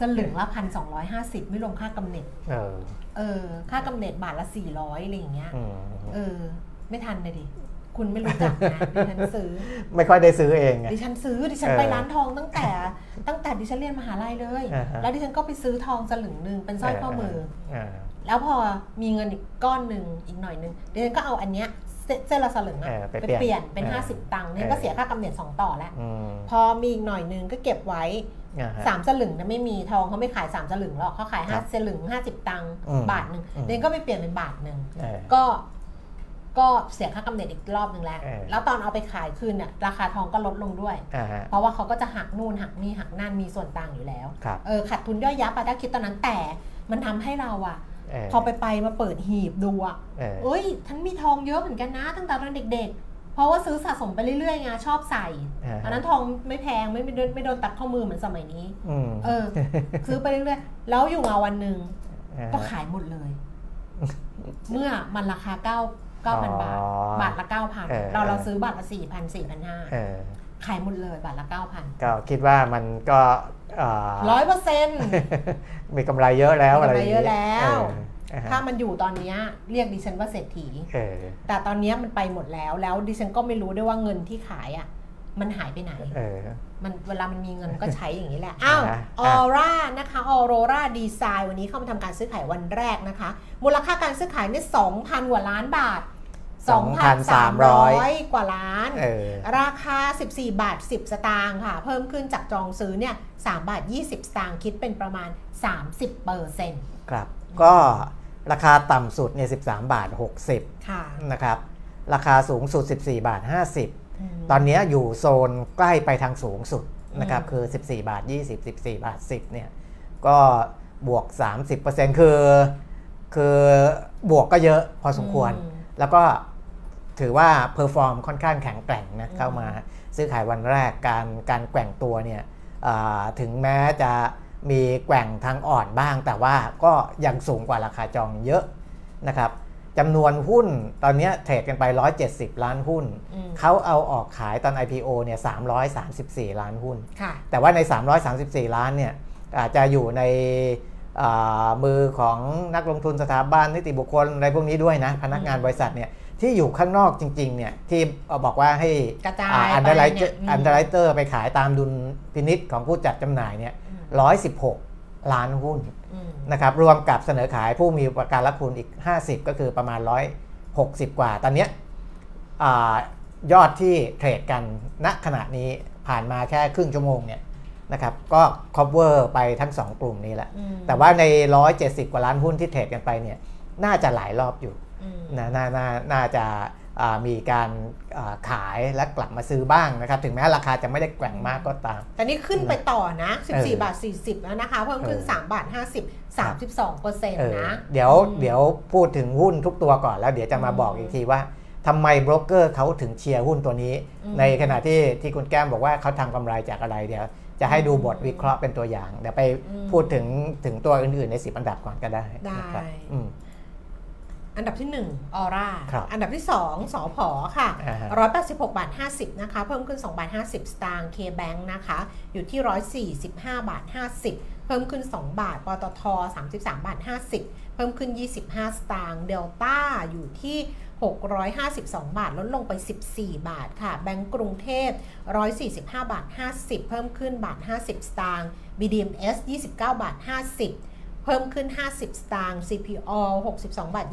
สลึงละพันสองร้อยห้าสิบไม่รวมค่ากำเนิด
เออ
เออ ค่ากำเนิดบาทละสี่ร้อยอะไรอย่างเงี้ย
อืม
เออ ไม่ทันเลยดิ คุณไม่รู้จักนะดิฉันซื้อ
ไม่ค่อยได้ซื้อเองไง
ดิฉันซื้อดิฉัน
เออ
ไปร้านทองตั้งแต่ ตั้งแต่ดิฉันเรียนมหาลัยเลย
อ่าฮะ
แล้วดิฉันก็ไปซื้อทองสลึงหนึ่งเป็นสร้อยข้อมือ
อ่า
แล้วพอมีเงินอีกก้อนหนึ่งอีกหน่อยหนึ่งดิฉันก็เอาอันเนี้ย เส้นเส้นละสลึงอะ
เออไป
ไป
เปลี่ยน
เปลี่ยนเป็น
เออ
50 ตังค์เนี่ย
เออ
ก็เสียค่ากำเนิดสองต่อแล้ว
อืม
พอมีอีกหน่อยหนึงก็เก็บไว้
อ่าฮะ
สามสลึงนะไม่มีทองเขาไม่ขายสามสลึงหรอกเขาขาย
ค
ห้า
รับ
สลึงห้าสิบตังค์
อืม
บาทหนึ่ง
อืม
เดนก็ไปเปลี่ยนเป็นบาทหนึ่ง
เออ
ก็ก็เสียค่ากำเนิดอีกรอบหนึ่งแล้ว
เออ
แล้วตอนเอาไปขายคืนเนี่ยราคาทองก็ลดลงด้วย
อ่าฮะ
เพราะว่าเขาก็จะหักนู่นหักนี่หักนั่นมีส่วนต่างอยู่แล้ว
ครับ
เออขาดทุนย่อยยับอะถ้าคิดตอนนั้นแต่มันทำให้เราอะ
เออ
พอไปไปมาเปิดหีบดูอะ
เออ
เอ้ยฉันมีทองเยอะเหมือนกันนะ ตั้งแต่ตอนเด็ก ๆ เพราะว่าซื้อสะสมไปเรื่อยๆไงชอบใส่
อ่าฮะ
อันนั้นทองไม่แพงไม่ไม่โดนไม่โดนตัดข้อมือเหมือนสมัยนี้
อืม
เออ ซื้อไปเรื่อยๆแล้วอยู่มาวันหนึ่ง
อ่า
ก็ขายหมดเลย เมื่อมันราคาเก้าเก้าพันบาท
อ๋อ
บาทละเก้าพัน
เออ
เราเรา
เออ
ซื้อบาทละสี่พันสี่พันห้า
เออ
ขายหมดเลยบาทละเก้าพัน
ก็คิดว่ามันก็เอ่อ
ร้อยเปอร์เซ็นต์
มีกำไรเยอะแล้ว
มี
อะไร
กำไรเยอะแล้ว
เออ
ถ้ามันอยู่ตอนเนี้ยเรียกดิฉันว่าเศรษฐี
เออ
แต่ตอนเนี้ยมันไปหมดแล้วแล้วดิฉันก็ไม่รู้ด้วยว่าเงินที่ขายอะมันหายไปไหน
เออ
มันเวลามันมีเงินก็ใช้อย่างนี้แหละ อ้าว
อ่า
ออร่านะคะออโรราดีไซน์วันนี้เข้ามาทำการซื้อขายวันแรกนะคะ มูลค่าการซื้อขายเนี่ย2,000 กว่าล้านบาท 2,300 กว่าล้าน
เออ
ราคา 14 บาท 10 สตางค์ค่ะ เพิ่มขึ้นจากจองซื้อเนี่ย3บาท 20 สตางค์คิดเป็นประมาณ 30เปอร์เซ็นต์
ครับ ก็ราคาต่ำสุดเนี่ย13 บาท 60
ค่ะ
นะครับ ราคาสูงสุด 14 บาท 50
ม
ตอนนี้อยู่โซนใกล้ไปทางสูงสุดนะครับ
อืม
คือ 14 บาท 20 14 บาท 10เนี่ย ก็บวก 30%คือ คือบวกก็เยอะพอสมควร
อืม
แล้วก็ ถือว่า perform ค่อนข้างแข็งแกร่งนะ
อืม
เข้ามาซื้อขายวันแรกการการแกว่งตัวเนี่ยอ่าถึงแม้จะมีแกว่งทางอ่อนบ้าง แต่ว่าก็ยังสูงกว่าราคาจองเยอะนะครับจำนวนหุ้นตอนนี้เทรดกันไป 170 ล้านหุ้น
อืม
เขาเอาออกขายตอน IPO เนี่ย334 ล้านหุ้น
ค่ะ
แต่ว่าใน 334 ล้านเนี่ยอาจจะอยู่ในอ่ามือของนักลงทุนสถาบันนิติบุคคลอะไรพวกนี้ด้วยนะ พนักงาน
อืม
บริษัทเนี่ย ที่อยู่ข้างนอกจริงๆเนี่ยที่บอกว่าให้
กระจาย
อัน
ไป
เดอร์ไล
เนี่
เตอย
อืม
underwriter ไปขายตามดุลพินิจของผู้จัดจำหน่ายเนี่ย
อืม
116ล้านหุ้น
อืม
นะครับรวมกับเสนอขายผู้มีประกันรับคุณอีก 50 ก็คือประมาณ 160 กว่า ตอนเนี้ยอายอดที่เทรดกันณขณะนี้ผ่านมาแค่ครึ่งชั่วโมงเนี่ยนะครับก็ cover ไปทั้ง 2 กลุ่มนี้แหละ
อืม
แต่ว่าใน 170 กว่าล้านหุ้นที่เทรดกันไปเนี่ยน่าจะหลายรอบอยู่
อืม
นะนานาน่าจะอ่ามีการอ่าขายและกลับมาซื้อบ้างนะครับ ถึงแม้ราคาจะไม่ได้แกว่งมากก็ตาม
แต่นี่ขึ้นไปต่อนะ
เออ
14 บาท 40 แล้วนะคะ เพิ่มขึ้น
เออ
3บาท 50 32เปอร์เซ็น
เอ
ต์
อ
นะ
เดี๋ยว
อืม
เดี๋ยวพูดถึงหุ้นทุกตัวก่อนแล้วเดี๋ยวจะมา
อืม
บอกอีกทีว่าทำไมโบรกเกอร์เขาถึงเชียร์หุ้นตัวนี้
อืม
ในขณะที่ที่คุณแก้มบอกว่าเขาทำกำไรจากอะไรเดี๋ยวจะให้ดูบทวิเคราะห์เป็นตัวอย่าง เดี๋ยวไป
อืม
พูดถึงถึงตัวอื่นๆในสิบอันดับก่อนก็ได้
ได้
นะครับ อืม
อันดับที่1ออร่า
ครับ
อันดับที่ 2สอพอค่ะ
อ่าฮะ
186บาท50นะคะ เพิ่มขึ้น2บาท50 สตางค์ K-Bank นะคะ อยู่ที่ 145บาท50 เพิ่มขึ้น 2 บาท ปตท 33บาท50 เพิ่มขึ้น 25 สตางค์ เดลต้าอยู่ที่ 652 บาท ลดลงไป 14 บาทค่ะ แบงก์กรุงเทพ 145 บาท 50 เพิ่มขึ้นบาท 50 สตางค์ BDMs 29 บาท 50 เพิ่มขึ้น 50 สตางค์ CPO 62 บาท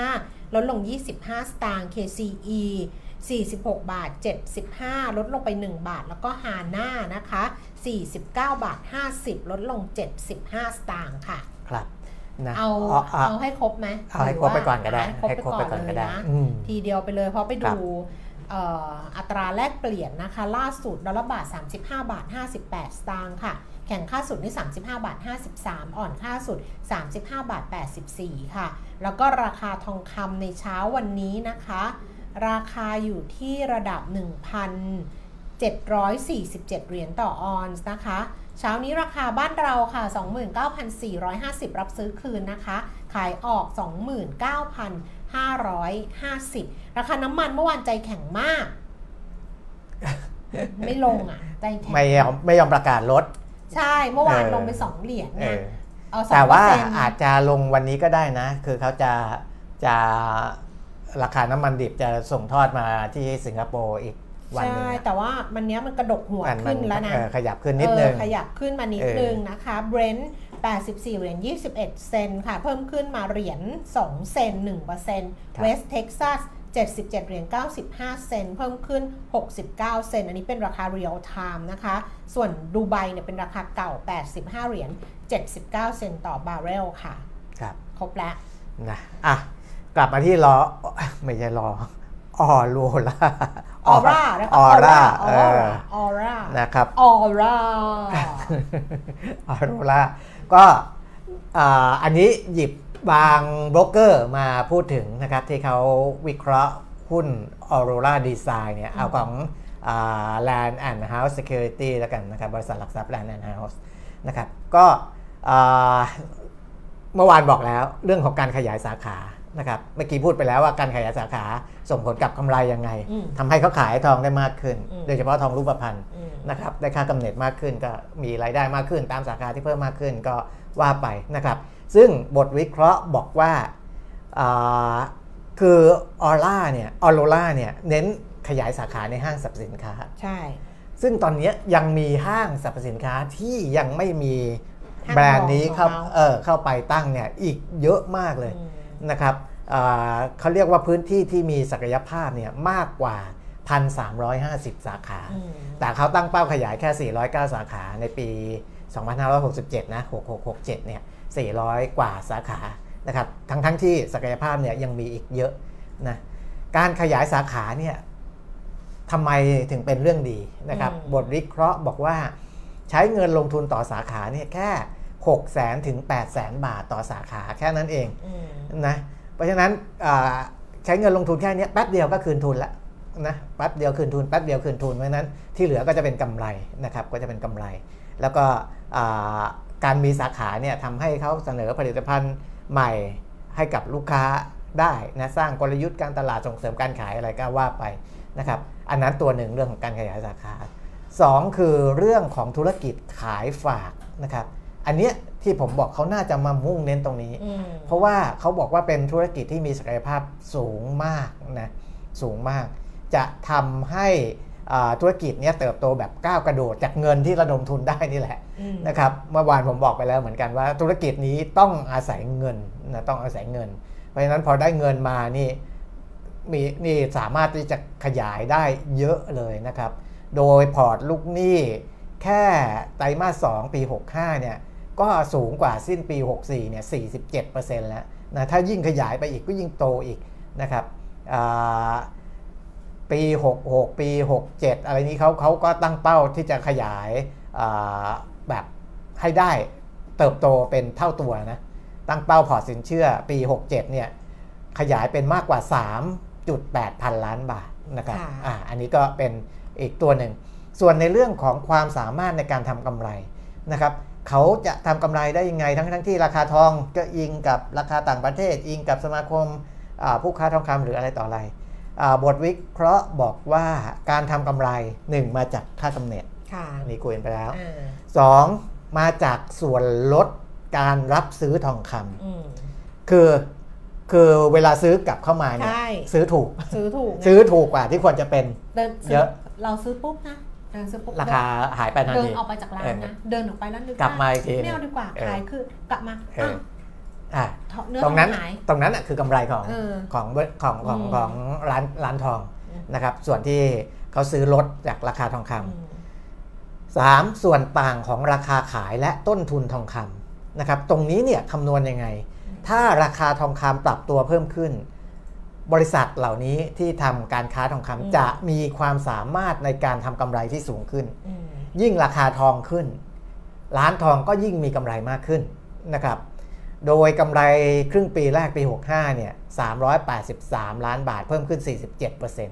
25 ลดลง 25 สตางค์ KCE 46 บาท 75 ลดลงไป 1 บาท แล้วก็ฮาน่านะคะ 49 บาท 50 ลดลง 75 สตางค์ค่ะ
ครับนะ
เอา
เอาเอา
เอาให้ครบไหม
เอาให้ครบไปก่อนก็ได้
ให้ครบ
ให้
ไป
ครบ
ก่
ไป
อน
ก่อน
เล
ก็
ย
ได้
นะ
อืม
ทีเดียวไปเลยเพราะไป
ครั
ดู
บ
เอัตราแลกเปลี่ยนนะคะ ล่าสุดดอลลาร์บาท 35 บาท 58 สตางค์ค่ะ แข่งค่าสุดนี่ 35 บาท 53 อ่อนค่าสุด 35 บาท 84 ค่ะ แล้วก็ราคาทองคำในเช้าวันนี้นะคะ ราคาอยู่ที่ระดับ 1,747 เหรียญต่อออนซ์นะคะ เช้านี้ราคาบ้านเราค่ะ 29,450 รับซื้อคืนนะคะ ขายออก 29,550 ราคาน้ำมันเมื่อวานใจแข็งมาก ไม่ลงอะ ใจแข็ง
ไม่ยอมไม่ยอมประกาศลด
ใช่เมื่อวาน
เออ
ลงไป 2 เหรียญ
เอ
เนี่ย
อ
เอา2%
แต่ว่าอาจจะลงวันนี้ก็ได้นะ คือเขาจะจะราคาน้ำมันดิบจะส่งทอดมาที่สิงคโปร์อีกวันหนึง
ใช่
อะ
แต่ว่ามันเนี้ยมันกระดกหัว
มันมั
ขึ้นแล้วนะ
เออขยับขึ้นนิดนึง
เออขยับขึ้นมานิด
เออ
นึงนะคะ Brent 84 เหรียญ 21 เซนค่ะ เพิ่มขึ้นมาเหรียญ 2 เซน1% West Texas 77 เหรียญ 95 เซน เพิ่มขึ้น 69 เซน อันนี้เป็นราคา real time นะคะ ส่วนดูไบเนี่ยเป็นราคาเก่า 85 เหรียญ 79 เซนต่อบาร์เรลค่ะ
ครับ
ครบแล้ว
นะอะ กลับมาที่รอ ไม่ใช่รอออโรล่า
ออร่านะคะ
ออร่า
อ
เอ
อ
อ
ร่าออร่า
นะครับ
ออร่า
ออโรล่า ก็อ่าอันนี้หยิบบางโบรกเกอร์มาพูดถึงนะครับที่เขาวิเคราะห์หุ้น Aurora Design เนี่ยเอาของอ่า Land and House Security แล้วกันนะครับบริษัทหลักทรัพย์ Land and House นะครับก็อ่าเมื่อวานบอกแล้วเรื่องของการขยายสาขานะครับเมื่อกี้พูดไปแล้วว่าการขยายสาขาส่งผลกับกำไรยังไง
อืม
ทำให้เขาขายทองได้มากขึ้น
อืม
โดยเฉพาะทองรูปพรรณ
อืม
นะครับได้ค่ากำเนิดมากขึ้น ก็มีรายได้มากขึ้น ตามสาขาที่เพิ่มมากขึ้นก็ว่าไปนะครับซึ่งบทวิเคราะห์บอกว่าอ่าคือออร่าเนี่ยออโรล่าเนี่ยเน้นขยายสาขาในห้างสรรพสินค้า
ใช่
ซึ่งตอนนี้ยังมีห้างสรรพสินค้าที่ยังไม่มี
ห้าง
แบรนด์นี้เข้า
ของเขา
เออเข้าไปตั้งเนี่ยอีกเยอะมากเลย
อืมนะครับ
อ่าเขาเรียกว่าพื้นที่ที่มีศักยภาพเนี่ยมากกว่า 1,350 สาขา
อืม
แต่เขาตั้งเป้าขยายแค่ 409 สาขาในปี 2567 นะ 6667 เนี่ย 400 กว่าสาขา นะครับ ทั้งทั้งที่ศักยภาพเนี่ยยังมีอีกเยอะนะ การขยายสาขาเนี่ยทำไมถึงเป็นเรื่องดีนะครับ
อืม
บทวิเคราะห์บอกว่าใช้เงินลงทุนต่อสาขาเนี่ยแค่ 6 0แสนถึง8 0แสนบาทต่อสาขาแค่นั้นเอง
อืม
นะ เพราะฉะนั้นอ่าใช้เงินลงทุนแค่เนี้ยแป๊บเดียวก็คืนทุนละ นะแป๊บเดียวคืนทุนแป๊บเดียวคืนทุนเพราะฉะนั้นที่เหลือก็จะเป็นกำไรนะครับก็จะเป็นกำไร แล้วก็อ่าการมีสาขาเนี่ยทำให้เขาเสนอผลิตภัณฑ์ใหม่ให้กับลูกค้าได้นะสร้างกลยุทธ์การตลาดส่งเสริมการขายอะไรก็ว่าไปนะครับอันนั้นตัวหนึ่งเรื่องของการขยายสาขาสองคือเรื่องของธุรกิจขายฝากนะครับอันเนี้ยที่ผมบอกเขาน่าจะมามุ่งเน้นตรงนี้
อืม
เพราะว่าเขาบอกว่าเป็นธุรกิจที่มีศักยภาพสูงมากนะสูงมาก จะทำให้อ่าธุรกิจเนี้ยเติบโตแบบก้าวกระโดดจากเงินที่ระดมทุนได้นี่แหละ
อืม
นะครับเมื่อวานผมบอกไปแล้วเหมือนกันว่า ธุรกิจนี้ต้องอาศัยเงินนะต้องอาศัยเงิน เพราะฉะนั้นพอได้เงินมานี่มีนี่สามารถที่จะขยายได้เยอะเลยนะครับ โดยพอร์ตลูกหนี้แค่ไตรมาส2ปี 65เนี่ยก็สูงกว่าสิ้นปี 64เนี่ย47%แล้วนะถ้ายิ่งขยายไปอีกก็ยิ่งโตอีกนะครับอ่า ปี 66 ปี 67 อะไรนี้เขาเขาก็ตั้งเป้าที่จะขยายอ่าแบบให้ได้เติบโตเป็นเท่าตัวนะ ตั้งเป้าพอร์ตสินเชื่อปี 67 เนี่ย ขยายเป็นมากกว่า 3.8 พันล้านบาทนะครับ
ค่ะ
อ่าอันนี้ก็เป็นอีกตัวหนึ่ง ส่วนในเรื่องของความสามารถในการทำกำไรนะครับเขาจะทำกำไรได้ยังไงทั้งทั้งที่ราคาทองก็อิงกับราคาต่างประเทศ อิงกับสมาคมอ่าผู้ค้าทองคำหรืออะไรต่ออะไรอา บทวิเคราะห์บอกว่าการทำกำไร 1 มาจากค่ากำเนิด
ค่ะ
อันนี้คุยกันไปแล้ว
อ่า
2มาจากส่วนลดการรับซื้อทองคำ
อืม
คือคือเวลาซื้อกลับเข้ามาเนี่ย
ใช่
ซื้อถูก
ซื้อถูกไง
ซื้อถูกกว่าที่ควรจะเป็น
เดินซื้
เยอะ
เราซื้อปุ๊บนะเดินซื้อปุ๊บ
ราคาหายไปทัน
เดิน
ที
ออกไปจากร้านนะเดินออกไปแล้วนึก
กลับมา
ว่
อีกที
ไม่เอาดีกว่า
เออ
ขายคือกลับมา
เออ
อ้าว
อะ
เนื้อ
ตรงนั้น
ทอหาย
ตรงนั้นน่ะคือกำไรของ
เออ
ของของของ
อืม
ของร้านร้านทอง
อืม
นะครับ ส่วนที่เขาซื้อลดจากราคาทองคำ
อืม
สามส่วนต่างของราคาขายและต้นทุนทองคำนะครับ ตรงนี้เนี่ยคำนวณยังไง ถ้าราคาทองคำปรับตัวเพิ่มขึ้น บริษัทเหล่านี้ที่ทำการค้าทองคำ
อืม
จะมีความสามารถในการทำกำไรที่สูงขึ้น
อืม
ยิ่งราคาทองขึ้น ร้านทองก็ยิ่งมีกำไรมากขึ้นนะครับ โดยกำไรครึ่งปีแรกปี 65 เนี่ย 383 ล้านบาทเพิ่มขึ้น 47%น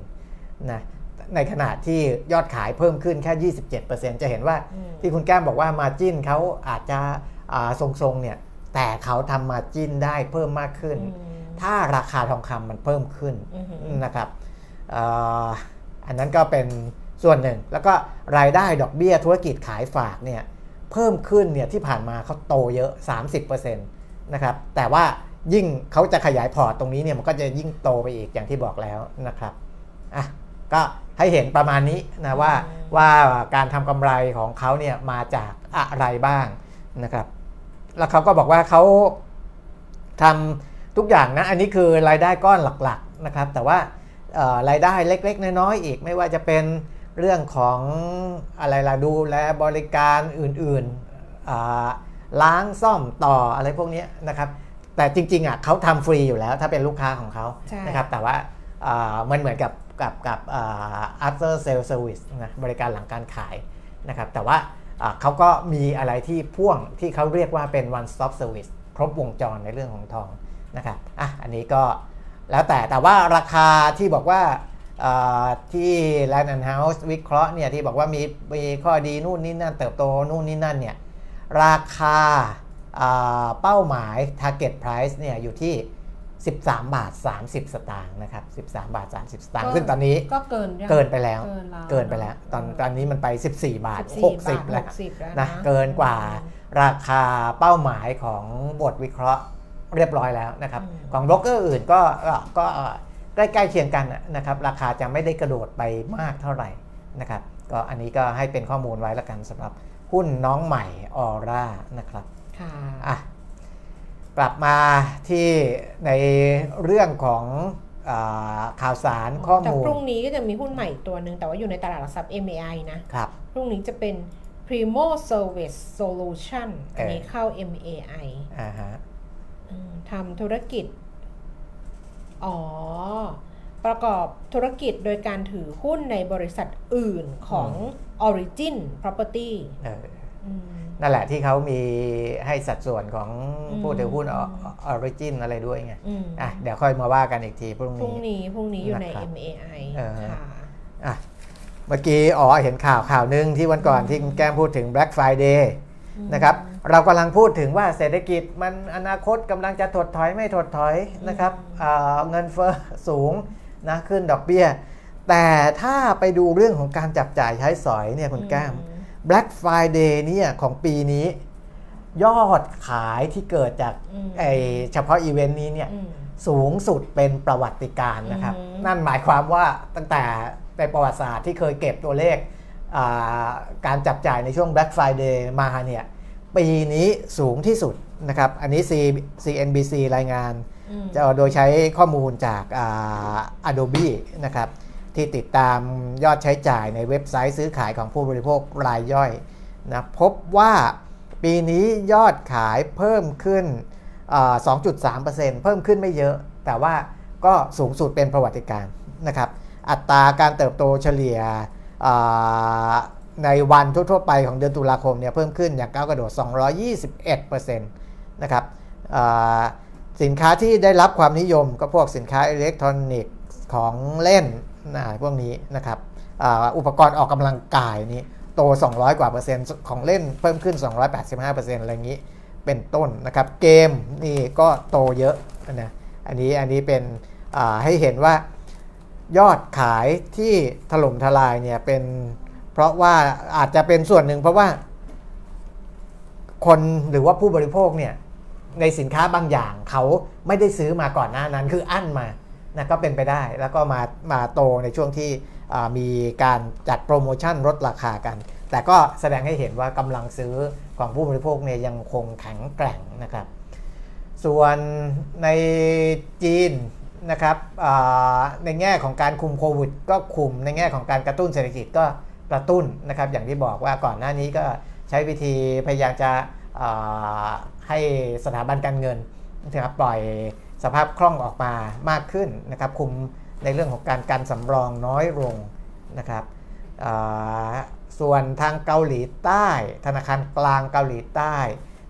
ะในขณะที่ยอดขายเพิ่มขึ้นแค่ 27%จะเห็นว่า
อืม
ที่คุณแก้มบอกว่ามาจิ้นเขาอาจจะอ่าทรงๆเนี่ยแต่เขาทำมาจิ้นได้เพิ่มมากขึ้น
อืม
ถ้าราคาทองคำมันเพิ่มขึ้น
อือหือ
นะครับเอ่ออันนั้นก็เป็นส่วนหนึ่ง แล้วก็รายได้ดอกเบี้ยธุรกิจขายฝากเนี่ยเพิ่มขึ้นเนี่ยที่ผ่านมาเขาโตเยอะ 30% นะครับแต่ว่ายิ่งเขาจะขยายพอร์ตตรงนี้เนี่ยมันก็จะยิ่งโตไปอีกอย่างที่บอกแล้วนะครับอะก็ให้เห็นประมาณนี้นะว่าว่าการทำกำไรของเขาเนี่ยมาจากอะไรบ้างนะครับ แล้วเขาก็บอกว่าเขาทำทุกอย่างนะอันนี้คือรายได้ก้อนหลักๆนะครับ แต่ว่าเอ่อรายได้เล็กๆ น้อยๆอีก ไม่ว่าจะเป็นเรื่องของอะไรล่ะดูแลบริการอื่นๆอ่า ล้างซ่อมต่ออะไรพวกเนี้ยนะครับ แต่จริงๆอะเขาทำฟรีอยู่แล้วถ้าเป็นลูกค้าของเขา
ใช่
นะครับ แต่ว่าอ่ามันเหมือนกับกับกับอ่า after sale service นะบริการหลังการขายนะครับ แต่ว่าอ่าเขาก็มีอะไรที่พ่วงที่เขาเรียกว่าเป็น one stop service ครบวงจรในเรื่องของทองนะครับอะอันนี้ก็แล้วแต่แต่ว่าราคาที่บอกว่าอ่าที่ Land and House วิเคราะห์เนี่ยที่บอกว่ามีมีข้อดีนู่นนี่นั่นเติบโตนู่นนี่นั่นเนี่ย ราคาอ่าเป้าหมาย target price เนี่ยอยู่ที่ 13 บาท 30 สตางค์นะครับ 13 บาท 30 สตางค์ซึ่งตอนนี้
ก็เกินยัง
เกินไปแล้ว
เกินแล้ว
เกินไปแล้ว ตอน
เออ
ตอนนี้มันไป 14 บาท
14
60 แล้ว
60แล้ว
นะ
นะ
เกินกว่าราคาเป้าหมายของบทวิเคราะห์เรียบร้อยแล้วนะครับ ของบล็อกเกอร์อื่นก็ก็ก็ใกล้ๆเคียงกันนะครับ ราคาจะไม่ได้กระโดดไปมากเท่าไหร่นะครับ ก็อันนี้ก็ให้เป็นข้อมูลไว้แล้วกันสำหรับ หุ้นน้องใหม่ออร่านะครับ
ค่ะ
อะกลับมาที่ในเรื่องของอาข่าวสารข้อ
แต่
มูล
พรุ่งนี้ก็จะมีหุ้นใหม่อีกตัวหนึ่งแต่ว่าอยู่ในตลาดหลักทรัพย์ MAI นะ
ครับ
พรุ่งนี้จะเป็น Primo Service Solution อันนี้
เออ
เข้า MAI
อ่าฮะ
อืมทำธุรกิจ อ๋อ ประกอบธุรกิจโดยการถือหุ้นในบริษัทอื่นของ Origin Property
เออ
อืม
นั่นแหละที่เขามีให้สัดส่วนของ
อืม
ผู้ถือหุ้นออริจินอะไรด้วยไง
อืม
อะเดี๋ยวค่อยมาว่ากันอีกทีพรุ่ง
พรุ่ง
นี้
นี้พรุ่งนี้อยู่ใน
นะครับ
MAI
เออ
ค่ะ
อะเมื่อกี้อ๋อเห็นข่าวข่าวหนึ่งที่วันก่อนที่คุณแก้มพูดถึง Black Friday นะครับเรากำลังพูดถึงว่าเศรษฐกิจมันอนาคตกำลังจะถดถอยไม่ถดถอยนะครับอ่าเงินเฟ้อสูง นะขึ้นดอกเบี้ย แต่ถ้าไปดูเรื่องของการจับจ่ายใช้สอยเนี่ยคุณแก้ม Black Friday เนี่ยของปีนี้ ยอดขายที่เกิดจาก
อืม
ไอเฉพาะอีเวนต์นี้เนี่ย
อืม
สูงสุดเป็นประวัติการณ์นะครับ
อืม
นั่นหมายความว่าตั้งแต่ในประวัติศาสตร์ที่เคยเก็บตัวเลขอ่าการจับจ่ายในช่วง Black Friday มาเนี่ยปีนี้สูงที่สุดนะครับ อันนี้ C CNBC รายงาน
อืม
จะโดยใช้ข้อมูลจากอ่า Adobe นะครับที่ติดตามยอดใช้จ่ายในเว็บไซต์ซื้อขายของผู้บริโภครายย่อยนะพบว่าปีนี้ยอดขายเพิ่มขึ้นอ่า2.3%เพิ่มขึ้นไม่เยอะ แต่ว่าก็สูงสุดเป็นประวัติการณ์นะครับ อัตราการเติบโตเฉลี่ยในวันทั่วๆไปของเดือนตุลาคมเนี่ยเพิ่มขึ้นอย่างก้าวกระโดด 221%นะครับ สินค้าที่ได้รับความนิยมก็พวกสินค้าอิเล็กทรอนิกส์ของเล่นนะพวกนี้นะครับอ,อุปกรณ์ออกกำลังกายนี้โต 200 กว่าเปอร์เซ็นต์ของเล่นเพิ่มขึ้น 285เปอร์เซ็นต์อะไรอย่างนี้เป็นต้นนะครับ เกมนี่ก็โตเยอะนะอันนี้อันนี้เป็นให้เห็นว่ายอดขายที่ถล่มทลายเนี่ยเป็นเพราะว่าอาจจะเป็นส่วนหนึ่งเพราะว่าคนหรือว่าผู้บริโภคเนี่ย ในสินค้าบางอย่างเขาไม่ได้ซื้อมาก่อนหน้านั้น คืออั้นมานะก็เป็นไปได้ แล้วก็มามาโตในช่วงที่มีการจัดโปรโมชั่นลดราคากัน แต่ก็แสดงให้เห็นว่ากำลังซื้อของผู้บริโภคเนี่ยยังคงแข็งแกร่งนะครับ ส่วนในจีนนะครับในแง่ของการคุมโควิดก็คุมในแง่ของการกระตุ้นเศรษฐกิจก็กระตุ้นนะครับ อย่างที่บอกว่าก่อนหน้านี้ก็ใช้วิธีพยายามจะ ให้สถาบันการเงินนะครับปล่อยสภาพคล่องออกมามากขึ้นนะครับคุมในเรื่องของการกันสำรองน้อยลงนะครับอ่าส่วนทางเกาหลีใต้ ธนาคารกลางเกาหลีใต้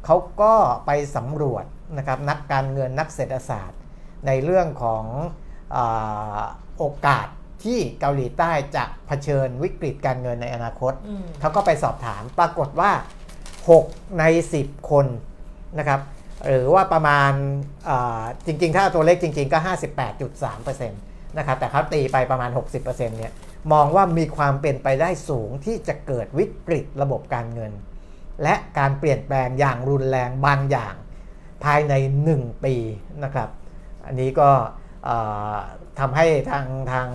เขาก็ไปสำรวจนะครับนักการเงินนักเศรษฐศาสตร์ ในเรื่องของอาโอกาสที่เกาหลีใต้จะเผชิญวิกฤตการเงินในอนาคต
อืม
เขาก็ไปสอบถามปรากฏว่า 6 ใน 10 คน นะครับหรือว่าประมาณจริง ๆ ถ้าตัวเลขจริง ๆ ก็ 58.3%นะครับแต่เขาตีไปประมาณ 60%เนี่ยมองว่ามีความเป็นไปได้สูงที่จะเกิดวิกฤตระบบการเงิน และการเปลี่ยนแปลงอย่างรุนแรงบางอย่าง ภายใน 1 ปีนะครับ อันนี้ก็ทำให้ทางทาง